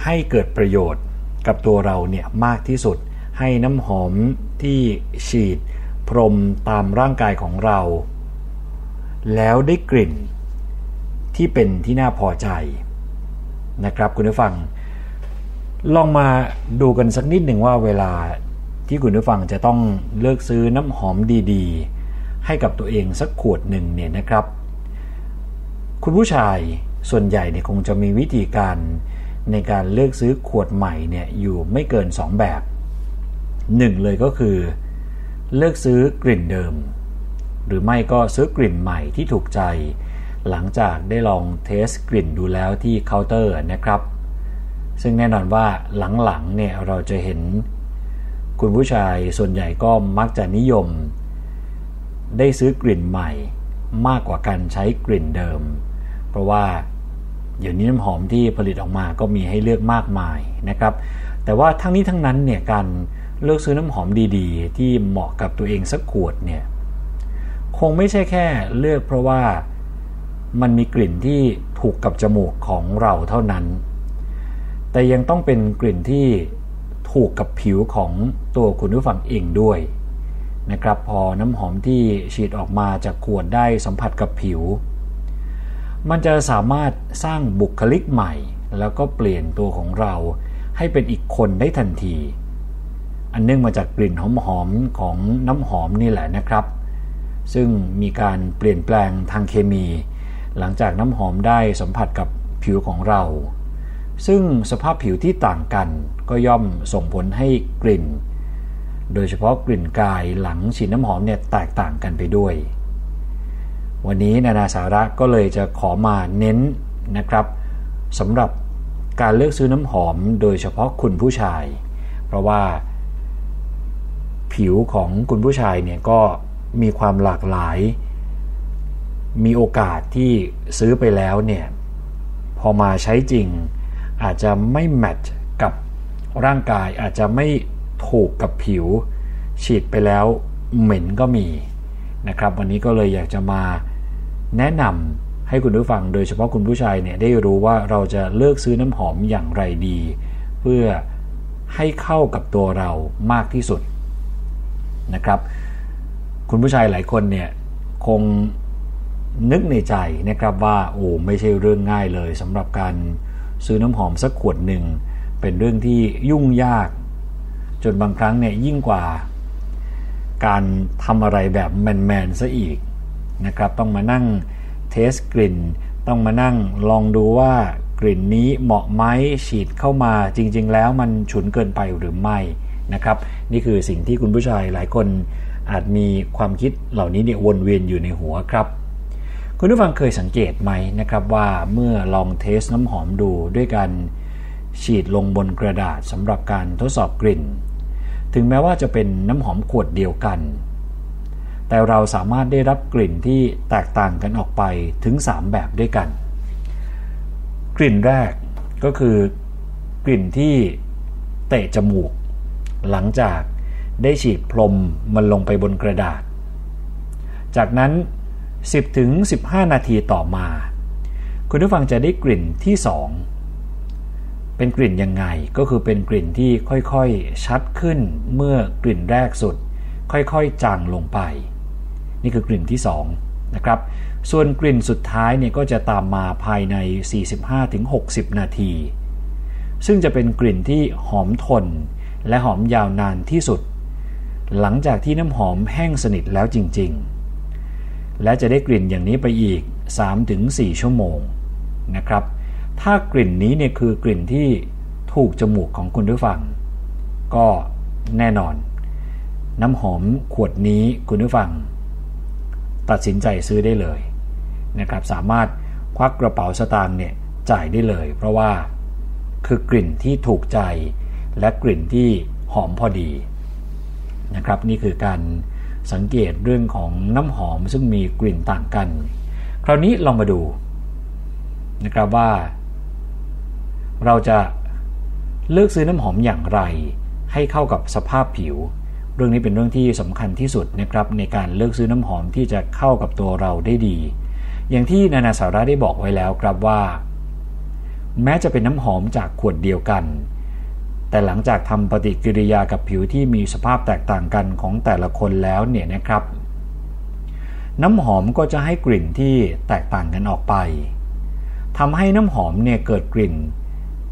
ให้เกิดประโยชน์กับตัวเราเนี่ยมากที่สุด ให้น้ำหอมที่ฉีดพรมตามร่างกายของเรา แล้วได้กลิ่น ที่เป็นที่น่าพอใจนะครับคุณผู้ฟัง ลองมาดูกันสักนิดหนึ่งว่าเวลาที่คุณผู้ฟังจะต้องเลือกซื้อน้ำหอมดีๆ ให้กับตัวเองสักขวดหนึ่งเนี่ยนะครับ คุณผู้ชายส่วนใหญ่เนี่ยคงจะมีวิธีการในการเลือกซื้อขวดใหม่เนี่ยอยู่ไม่เกิน 2 แบบหนึ่งเลยก็คือ เลือกซื้อกลิ่นเดิม หรือไม่ก็ซื้อกลิ่นใหม่ที่ถูกใจ หลังจากได้ลองเทสกลิ่นดูแล้วที่เคาน์เตอร์นะครับ ซึ่งแน่นอนว่าหลังๆเนี่ยเราจะเห็น คุณผู้ชายส่วนใหญ่ก็มักจะนิยม ได้ซื้อกลิ่นใหม่มากกว่าการใช้กลิ่นเดิม เพราะว่าเดี๋ยวนี้น้ำหอมที่ผลิตออกมาก็มีให้เลือกมากมายนะครับ แต่ว่าทั้งนี้ทั้งนั้นเนี่ยการเลือกซื้อน้ำหอมดีๆ ที่เหมาะกับตัวเองสักขวดเนี่ยคงไม่ใช่แค่เลือกเพราะว่า มันมีกลิ่นที่ถูกกับจมูกของเราเท่านั้น แต่ยังต้องเป็นกลิ่นที่ถูกกับผิวของตัวคุณผู้ฟังเองด้วยนะครับ พอน้ำหอมที่ฉีดออกมาจากขวดได้สัมผัสกับผิว มันจะสามารถสร้างบุคลิกใหม่ แล้วก็เปลี่ยนตัวของเราให้เป็นอีกคนได้ทันที อันเนื่องมาจากกลิ่นหอมๆของน้ำหอมนี่แหละนะครับ ซึ่งมีการเปลี่ยนแปลงทางเคมี หลังจากน้ำหอมได้สัมผัสกับผิวของเรา ซึ่งสภาพผิวที่ต่างกันก็ย่อมส่งผลให้กลิ่น โดยเฉพาะกลิ่นกายหลังฉีดน้ำหอมเนี่ยแตกต่างกันไปด้วย วันนี้นานาสาระก็เลยจะขอมาเน้นนะครับสำหรับการเลือกซื้อน้ำหอมโดยเฉพาะคุณผู้ชาย เพราะว่า ผิวของคุณผู้ชายเนี่ยก็มีความหลากหลาย มีโอกาสที่ซื้อไปแล้วเนี่ยพอมาใช้จริง อาจจะไม่แมทช์กับร่างกายอาจจะไม่ถูกกับผิว ฉีดไปแล้วเหม็นก็มีนะครับ วันนี้ก็เลยอยากจะมาแนะนำให้คุณผู้ฟังโดยเฉพาะคุณผู้ชายเนี่ยได้รู้ว่าเราจะเลือกซื้อน้ำหอมอย่างไรดี เพื่อให้เข้ากับตัวเรามากที่สุดนะครับ คุณผู้ชายหลายคนเนี่ยคง นึกในใจนะครับว่าโอ้ไม่ใช่เรื่องง่ายเลยสำหรับการซื้อน้ำหอมสักขวดหนึ่ง เป็นเรื่องที่ยุ่งยาก จนบางครั้งเนี่ยยิ่งกว่า การทำอะไรแบบแมนๆซะอีกนะครับต้องมานั่งเทสกลิ่น ต้องมานั่งลองดูว่ากลิ่นนี้เหมาะไหมฉีดเข้ามาจริง ๆ แล้วมันฉุนเกินไปหรือไม่นะครับ นี่คือสิ่งที่คุณผู้ชายหลายคนอาจมีความคิดเหล่านี้เนี่ยวนเวียนอยู่ในหัวครับ คุณผู้ฟังเคยสังเกตไหมนะครับว่าเมื่อลองเทสน้ำหอมดูด้วยการฉีดลงบนกระดาษสำหรับการทดสอบกลิ่น ถึงแม้ว่าจะเป็นน้ำหอมขวดเดียวกัน แต่เราสามารถได้รับกลิ่นที่แตกต่างกันออกไปถึง 3 แบบด้วยกัน กลิ่นแรกก็คือกลิ่นที่เตะจมูก หลังจากได้ฉีดพรมมันลงไปบนกระดาษ จากนั้น 10-15 นาทีต่อมา คุณผู้ฟังจะได้กลิ่นที่ 2 เป็นกลิ่นยังไงก็คือเป็นกลิ่นที่ค่อยๆชัดขึ้นเมื่อกลิ่นแรกสุด ค่อยๆจางลงไป นี่คือกลิ่นที่2นะครับส่วนกลิ่นสุดท้ายเนี่ยก็จะตามมาภายใน 45-60 นาที ซึ่งจะเป็นกลิ่นที่หอมทนและหอมยาวนานที่สุด หลังจากที่น้ำหอมแห้งสนิทแล้วจริง ๆ และจะได้กลิ่นอย่างนี้ไปอีก 3-4 ชั่วโมงนะครับ ถ้ากลิ่นนี้เนี่ยคือกลิ่นที่ถูกจมูกของคุณผู้ฟัง ก็แน่นอน น้ำหอมขวดนี้คุณผู้ฟัง ตัดสินใจซื้อได้เลยนะครับ สามารถควักกระเป๋าสตางค์เนี่ยจ่ายได้เลย เพราะว่าคือกลิ่นที่ถูกใจ และกลิ่นที่หอมพอดีนะครับ นี่คือการ สังเกตเรื่องของน้ำหอมซึ่งมีกลิ่นต่างกัน คราวนี้ลองมาดูนะครับว่า เราจะเลือกซื้อน้ำหอมอย่างไร ให้เข้ากับสภาพผิว เรื่องนี้เป็นเรื่องที่สำคัญที่สุดนะครับในการเลือกซื้อน้ำหอมที่จะเข้ากับตัวเราได้ดี อย่างที่นานาสาระได้บอกไว้แล้วครับว่า แม้จะเป็นน้ำหอมจากขวดเดียวกัน แต่หลังจากทำปฏิกิริยากับผิวที่มีสภาพแตกต่างกันของแต่ละคนแล้วเนี่ยนะครับ น้ำหอมก็จะให้กลิ่นที่แตกต่างกันออกไปทำให้น้ำหอมเนี่ยเกิดกลิ่น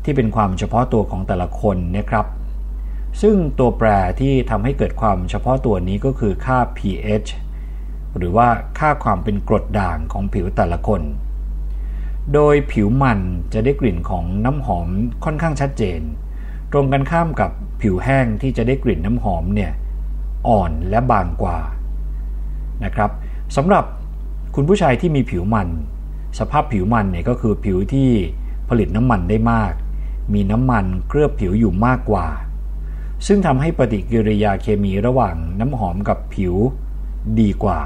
ที่เป็นความเฉพาะตัวของแต่ละคนนะครับ ซึ่งตัวแปรที่ทำให้เกิดความเฉพาะตัวนี้ก็คือค่า pH หรือว่าค่าความเป็นกรดด่างของผิวแต่ละคน โดยผิวมันจะได้กลิ่นของน้ำหอมค่อนข้างชัดเจน ตรงกันข้ามกับผิวแห้งที่จะได้กลิ่นน้ำหอมเนี่ยอ่อนและบางกว่านะครับสำหรับคุณผู้ชายที่มีผิวมัน สภาพผิวมันเนี่ยก็คือผิวที่ผลิตน้ำมันได้มาก มีน้ำมันเคลือบผิวอยู่มากกว่า ซึ่งทำให้ปฏิกิริยาเคมีระหว่างน้ำหอมกับผิวดีกว่า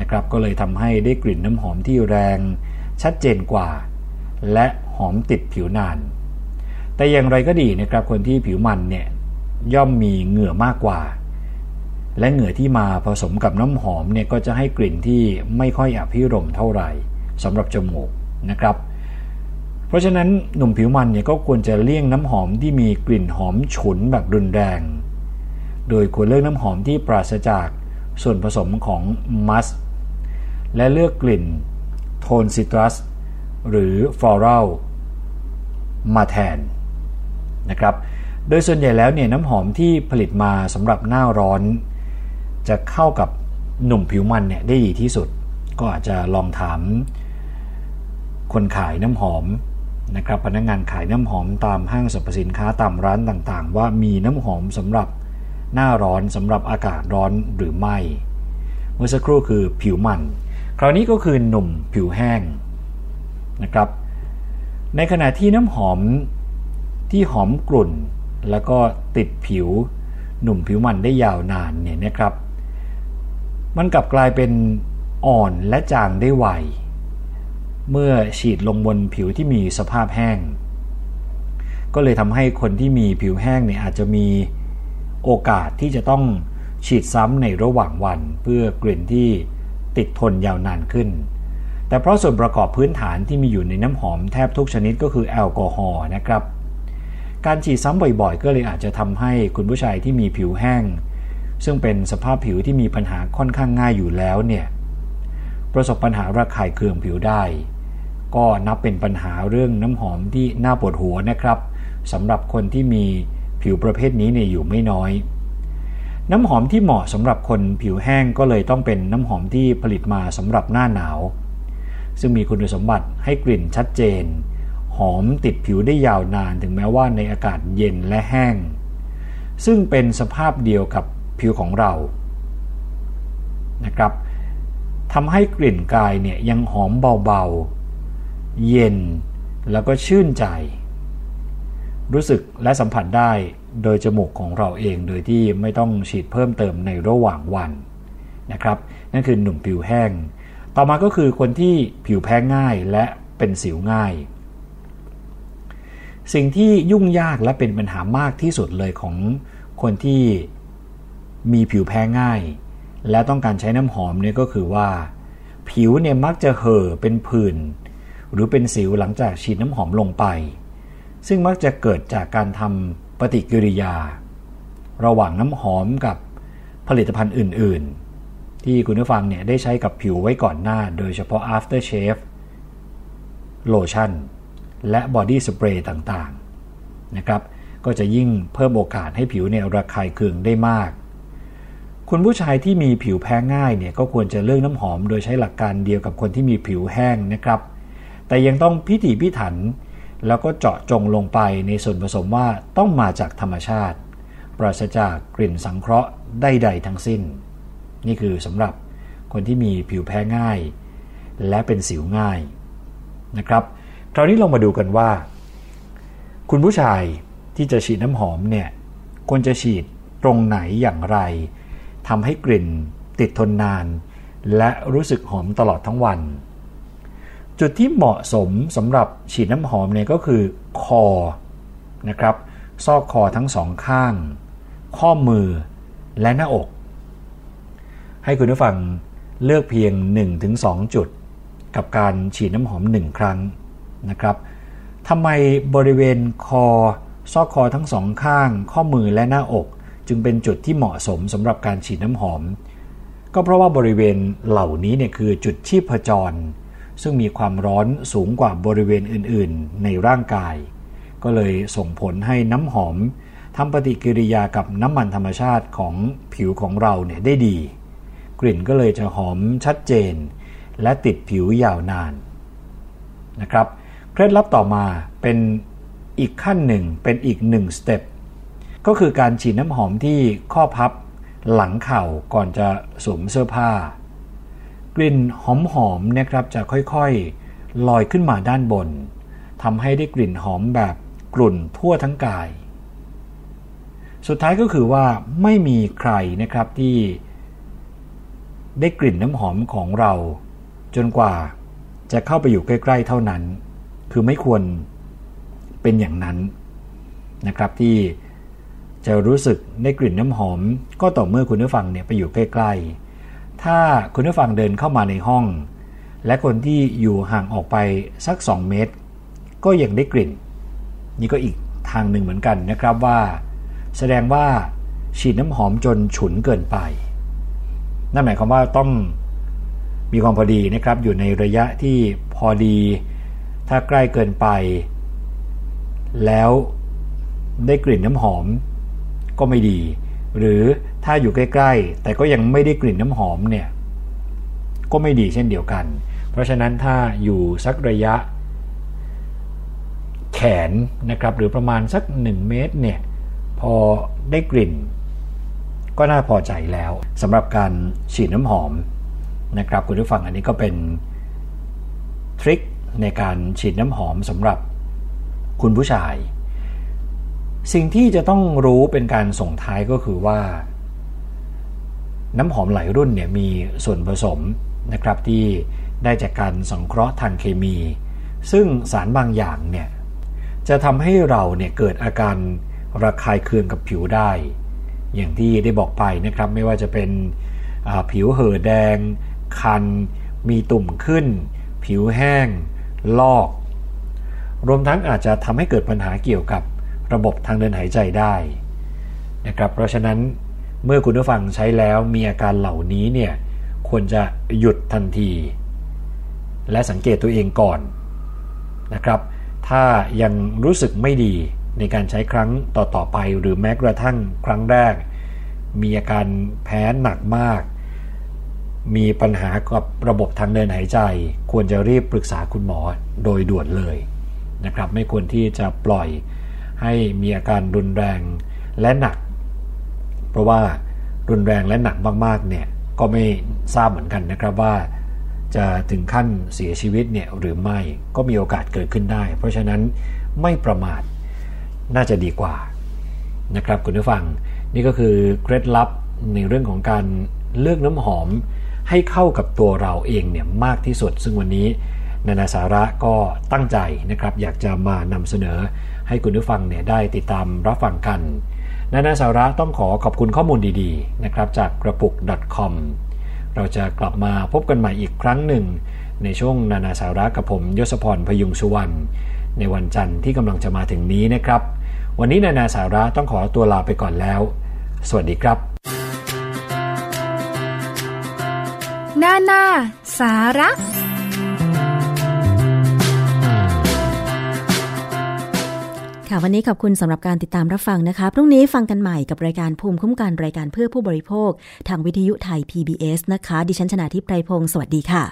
นะครับก็เลยทำให้ได้กลิ่นน้ำหอมที่แรงชัดเจนกว่า และหอมติดผิวนาน แต่อย่างไรก็ดีนะครับคนที่ผิวมันเนี่ยย่อมมีเหงื่อมากกว่า และเหงื่อที่มาผสมกับน้ำหอมเนี่ยก็จะให้กลิ่นที่ไม่ค่อยอภิรมเท่าไหร่สำหรับจมูกนะครับ เพราะฉะนั้นหนุ่มผิวมันเนี่ยก็ควรจะเลี่ยงน้ำหอมที่มีกลิ่นหอมฉุนแบบรุนแรง โดยควรเลือกน้ำหอมที่ปราศจากส่วนผสมของมัสและเลือกกลิ่นโทนซิตรัสหรือฟลอรัลมาแทน นะครับ โดยส่วนใหญ่แล้วเนี่ยน้ำหอมที่ผลิตมาสำหรับหน้าร้อน จะเข้ากับหนุ่มผิวมันเนี่ยได้ดีที่สุด ก็อาจจะลองถาม คนขายน้ำหอมนะครับพนักงงานขายน้ำหอมตามห้างสรรพสินค้าตามร้านต่างๆ ว่ามีน้ำหอมสำหรับหน้าร้อนสำหรับอากาศร้อนหรือไม่ เมื่อสักครู่คือผิวมัน คราวนี้ก็คือหนุ่มผิวแห้งนะครับ ในขณะที่น้ำหอม ที่หอมกลุ่น แล้วก็ติดผิวหนุ่มผิวมันได้ยาวนานเนี่ยนะครับ มันกลับกลายเป็นอ่อนและจางได้ไว เมื่อฉีดลงบนผิวที่มีสภาพแห้ง ก็เลยทำให้คนที่มีผิวแห้งเนี่ยอาจจะมีโอกาสที่จะต้องฉีดซ้ำในระหว่างวันเพื่อกลิ่นที่ติดทนยาวนานขึ้น แต่เพราะส่วนประกอบพื้นฐานที่มีอยู่ในน้ำหอมแทบทุกชนิดก็คือแอลกอฮอล์นะครับ การฉีดซ้ำบ่อยๆ ก็เลยอาจจะทำให้คุณผู้ชายที่มีผิวแห้ง ซึ่งเป็นสภาพผิวที่มีปัญหาค่อนข้างง่ายอยู่แล้วเนี่ยประสบปัญหาระคายเคืองผิวได้ ก็นับเป็นปัญหาเรื่องน้ำหอมที่น่าปวดหัวนะครับสำหรับคนที่มีผิวประเภทนี้เนี่ยอยู่ไม่น้อย น้ำหอมที่เหมาะสำหรับคนผิวแห้งก็เลยต้องเป็นน้ำหอมที่ผลิตมาสำหรับหน้าหนาว ซึ่งมีคุณสมบัติให้กลิ่นชัดเจน อมติดผิวได้ยาวนานถึงแม้ว่าในอากาศเย็นและแห้ง ซึ่งเป็นสภาพเดียวกับผิวของเรานะครับทำให้กลิ่นกายเนี่ยยังหอมเบาๆ เย็นแล้วก็ชื่นใจ รู้สึกและสัมผัสได้โดยจมูกของเราเองโดยที่ไม่ต้องฉีดเพิ่มเติมในระหว่างวันนะครับ นั่นคือหนุ่มผิวแห้ง ต่อมาก็คือคนที่ผิวแพ้ง่ายและเป็นสิวง่าย สิ่งที่ยุ่งยากและเป็นปัญหามากที่สุดเลยของคนที่มีผิวแพ้ง่าย และต้องการใช้น้ำหอมเนี่ยก็คือว่า ผิวเนี่ยมักจะเห่อเป็นผื่นหรือเป็นสิวหลังจากฉีดน้ำหอมลงไป ซึ่งมักจะเกิดจากการทำปฏิกิริยา ระหว่างน้ำหอมกับผลิตภัณฑ์อื่น ๆ ที่คุณผู้ฟังเนี่ยได้ใช้กับผิวไว้ก่อนหน้า โดยเฉพาะ after shave โลชั่น และบอดี้สเปรย์ต่างๆนะครับก็จะยิ่งเพิ่มโอกาสให้ผิวเนี่ยระคายเคืองได้มาก คุณผู้ชายที่มีผิวแพ้ง่ายเนี่ยก็ควรจะเลือกน้ำหอมโดยใช้หลักการเดียวกับคนที่มีผิวแห้งนะครับ แต่ยังต้องพิถีพิถัน แล้วก็เจาะจงลงไปในส่วนผสมว่าต้องมาจากธรรมชาติ ปราศจากกลิ่นสังเคราะห์ใดๆทั้งสิ้น นี่คือสำหรับคนที่มีผิวแพ้ง่าย และเป็นสิวง่ายนะครับ คราวนี้ลองมาดูกันว่า คุณผู้ชายที่จะฉีดน้ำหอมเนี่ยควรจะฉีดตรงไหนอย่างไรทำให้กลิ่นติดทนนาน และรู้สึกหอมตลอดทั้งวัน จุดที่เหมาะสมสำหรับฉีดน้ำหอมเนี่ยก็คือคอนะครับซอกคอทั้งสองข้าง ข้อมือและหน้าอก ให้คุณผู้ฟังเลือกเพียง 1-2 จุด กับการฉีดน้ำหอม 1 ครั้ง นะครับทำไมบริเวณคอซอกคอทั้งสองข้าง ข้อมือและหน้าอก จึงเป็นจุดที่เหมาะสมสำหรับการฉีดน้ำหอม ก็เพราะว่าบริเวณเหล่านี้เนี่ยคือจุดชีพจร ซึ่งมีความร้อนสูงกว่าบริเวณอื่นๆ ในร่างกาย ก็เลยส่งผลให้น้ำหอมทำปฏิกิริยากับน้ำมันธรรมชาติของผิวของเราเนี่ยได้ดี กลิ่นก็เลยจะหอมชัดเจน และติดผิวยาวนานนะครับ ล็ดลับต่อมาเป็นอีกขั้นหนึ่งเป็นอีกหนึ่งสเต็ปก็คือการฉีดน้ำหอมที่ข้อพับหลังเข่าก่อนจะสวมเสื้อผ้า กลิ่นหอมๆนะครับจะค่อยๆ ลอยขึ้นมาด้านบนทำให้ได้กลิ่นหอมแบบกลุ่นทั่วทั้งกาย สุดท้ายก็คือว่าไม่มีใครนะครับที่ ได้กลิ่นน้ำหอมของเรา จนกว่าจะเข้าไปอยู่ใกล้ ๆ เท่านั้น คือไม่ควรเป็นอย่างนั้นนะครับที่จะรู้สึกได้กลิ่นน้ำหอม ก็ต่อเมื่อคุณผู้ฟังเนี่ยไปอยู่ใกล้ๆ ถ้าคุณผู้ฟังเดินเข้ามาในห้อง และคนที่อยู่ห่างออกไปสัก 2 เมตร ก็ยังได้กลิ่น นี่ก็อีกทางหนึ่งเหมือนกันนะครับว่า แสดงว่าฉีดน้ำหอมจนฉุนเกินไป นั่นหมายความว่าต้องมีความพอดีนะครับอยู่ในระยะที่พอดี ถ้าใกล้เกินไป แล้วได้กลิ่นน้ำหอมก็ไม่ดี หรือถ้าอยู่ใกล้ ๆ แต่ก็ยังไม่ได้กลิ่นน้ำหอมเนี่ยก็ไม่ดีเช่นเดียวกัน เพราะฉะนั้นถ้าอยู่สักระยะแขนนะครับหรือประมาณสัก 1 เมตรเนี่ยพอได้กลิ่น ก็น่าพอใจแล้วสำหรับการฉีดน้ำหอมนะครับคุณผู้ฟังอันนี้ก็เป็นทริค ในการฉีดน้ำหอมสำหรับคุณผู้ชาย สิ่งที่จะต้องรู้เป็นการส่งท้ายก็คือว่า น้ำหอมหลายรุ่นเนี่ยมีส่วนผสมนะครับที่ได้จากการสังเคราะห์ทางเคมี ซึ่งสารบางอย่างเนี่ยจะทำให้เราเนี่ยเกิดอาการระคายเคืองกับผิวได้ อย่างที่ได้บอกไปนะครับไม่ว่าจะเป็นผิวเห่อแดง คัน มีตุ่มขึ้น ผิวแห้ง ลอก รวมทั้งอาจจะทำให้เกิดปัญหาเกี่ยวกับระบบทางเดินหายใจได้นะครับเพราะฉะนั้นเมื่อคุณผู้ฟังใช้แล้วมีอาการเหล่านี้เนี่ยควรจะหยุดทันที และสังเกตตัวเองก่อนนะครับ ถ้ายังรู้สึกไม่ดีในการใช้ครั้งต่อๆไป หรือแม้กระทั่งครั้งแรก มีอาการแพ้หนักมาก มีปัญหากับระบบทางเดินหายใจ ควรจะรีบปรึกษาคุณหมอโดยด่วนเลยนะครับ ไม่ควรที่จะปล่อยให้มีอาการรุนแรงและหนัก เพราะว่ารุนแรงและหนักมากๆเนี่ยก็ไม่ทราบเหมือนกันนะครับว่า จะถึงขั้นเสียชีวิตเนี่ยหรือไม่ก็มีโอกาสเกิดขึ้นได้ เพราะฉะนั้นไม่ประมาทน่าจะดีกว่านะครับคุณผู้ฟังนี่ก็คือเคล็ดลับในเรื่องของการเลือกน้ำหอม ให้เข้ากับตัวเราเองเนี่ยมากที่สุด ซึ่งวันนี้นานาสาระก็ตั้งใจนะครับ อยากจะมานำเสนอให้คุณผู้ฟังเนี่ยได้ติดตามรับฟังกัน นานาสาระต้องขอขอบคุณข้อมูลดีๆนะครับจากกระปุก .com เราจะกลับมาพบกันใหม่อีกครั้งหนึ่ง ในช่วงนานาสาระกับผมยศพรพยุงสุวรรณในวันจันทร์ที่กำลังจะมาถึงนี้นะครับ วันนี้นานาสาระต้องขอตัวลาไปก่อนแล้ว สวัสดีครับ นานาสาระ ค่ะวันนี้ขอบคุณสำหรับการติดตามรับฟังนะคะ พรุ่งนี้ฟังกันใหม่กับรายการภูมิคุ้มกันรายการเพื่อผู้บริโภค ทางวิทยุไทย PBS นะคะ ดิฉันชนะทิพไพรพงศ์สวัสดีค่ะ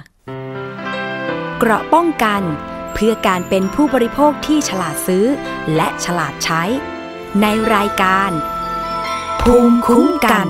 เกราะป้องกันเพื่อการเป็นผู้บริโภคที่ฉลาดซื้อ และฉลาดใช้ ในรายการ ภูมิคุ้มกัน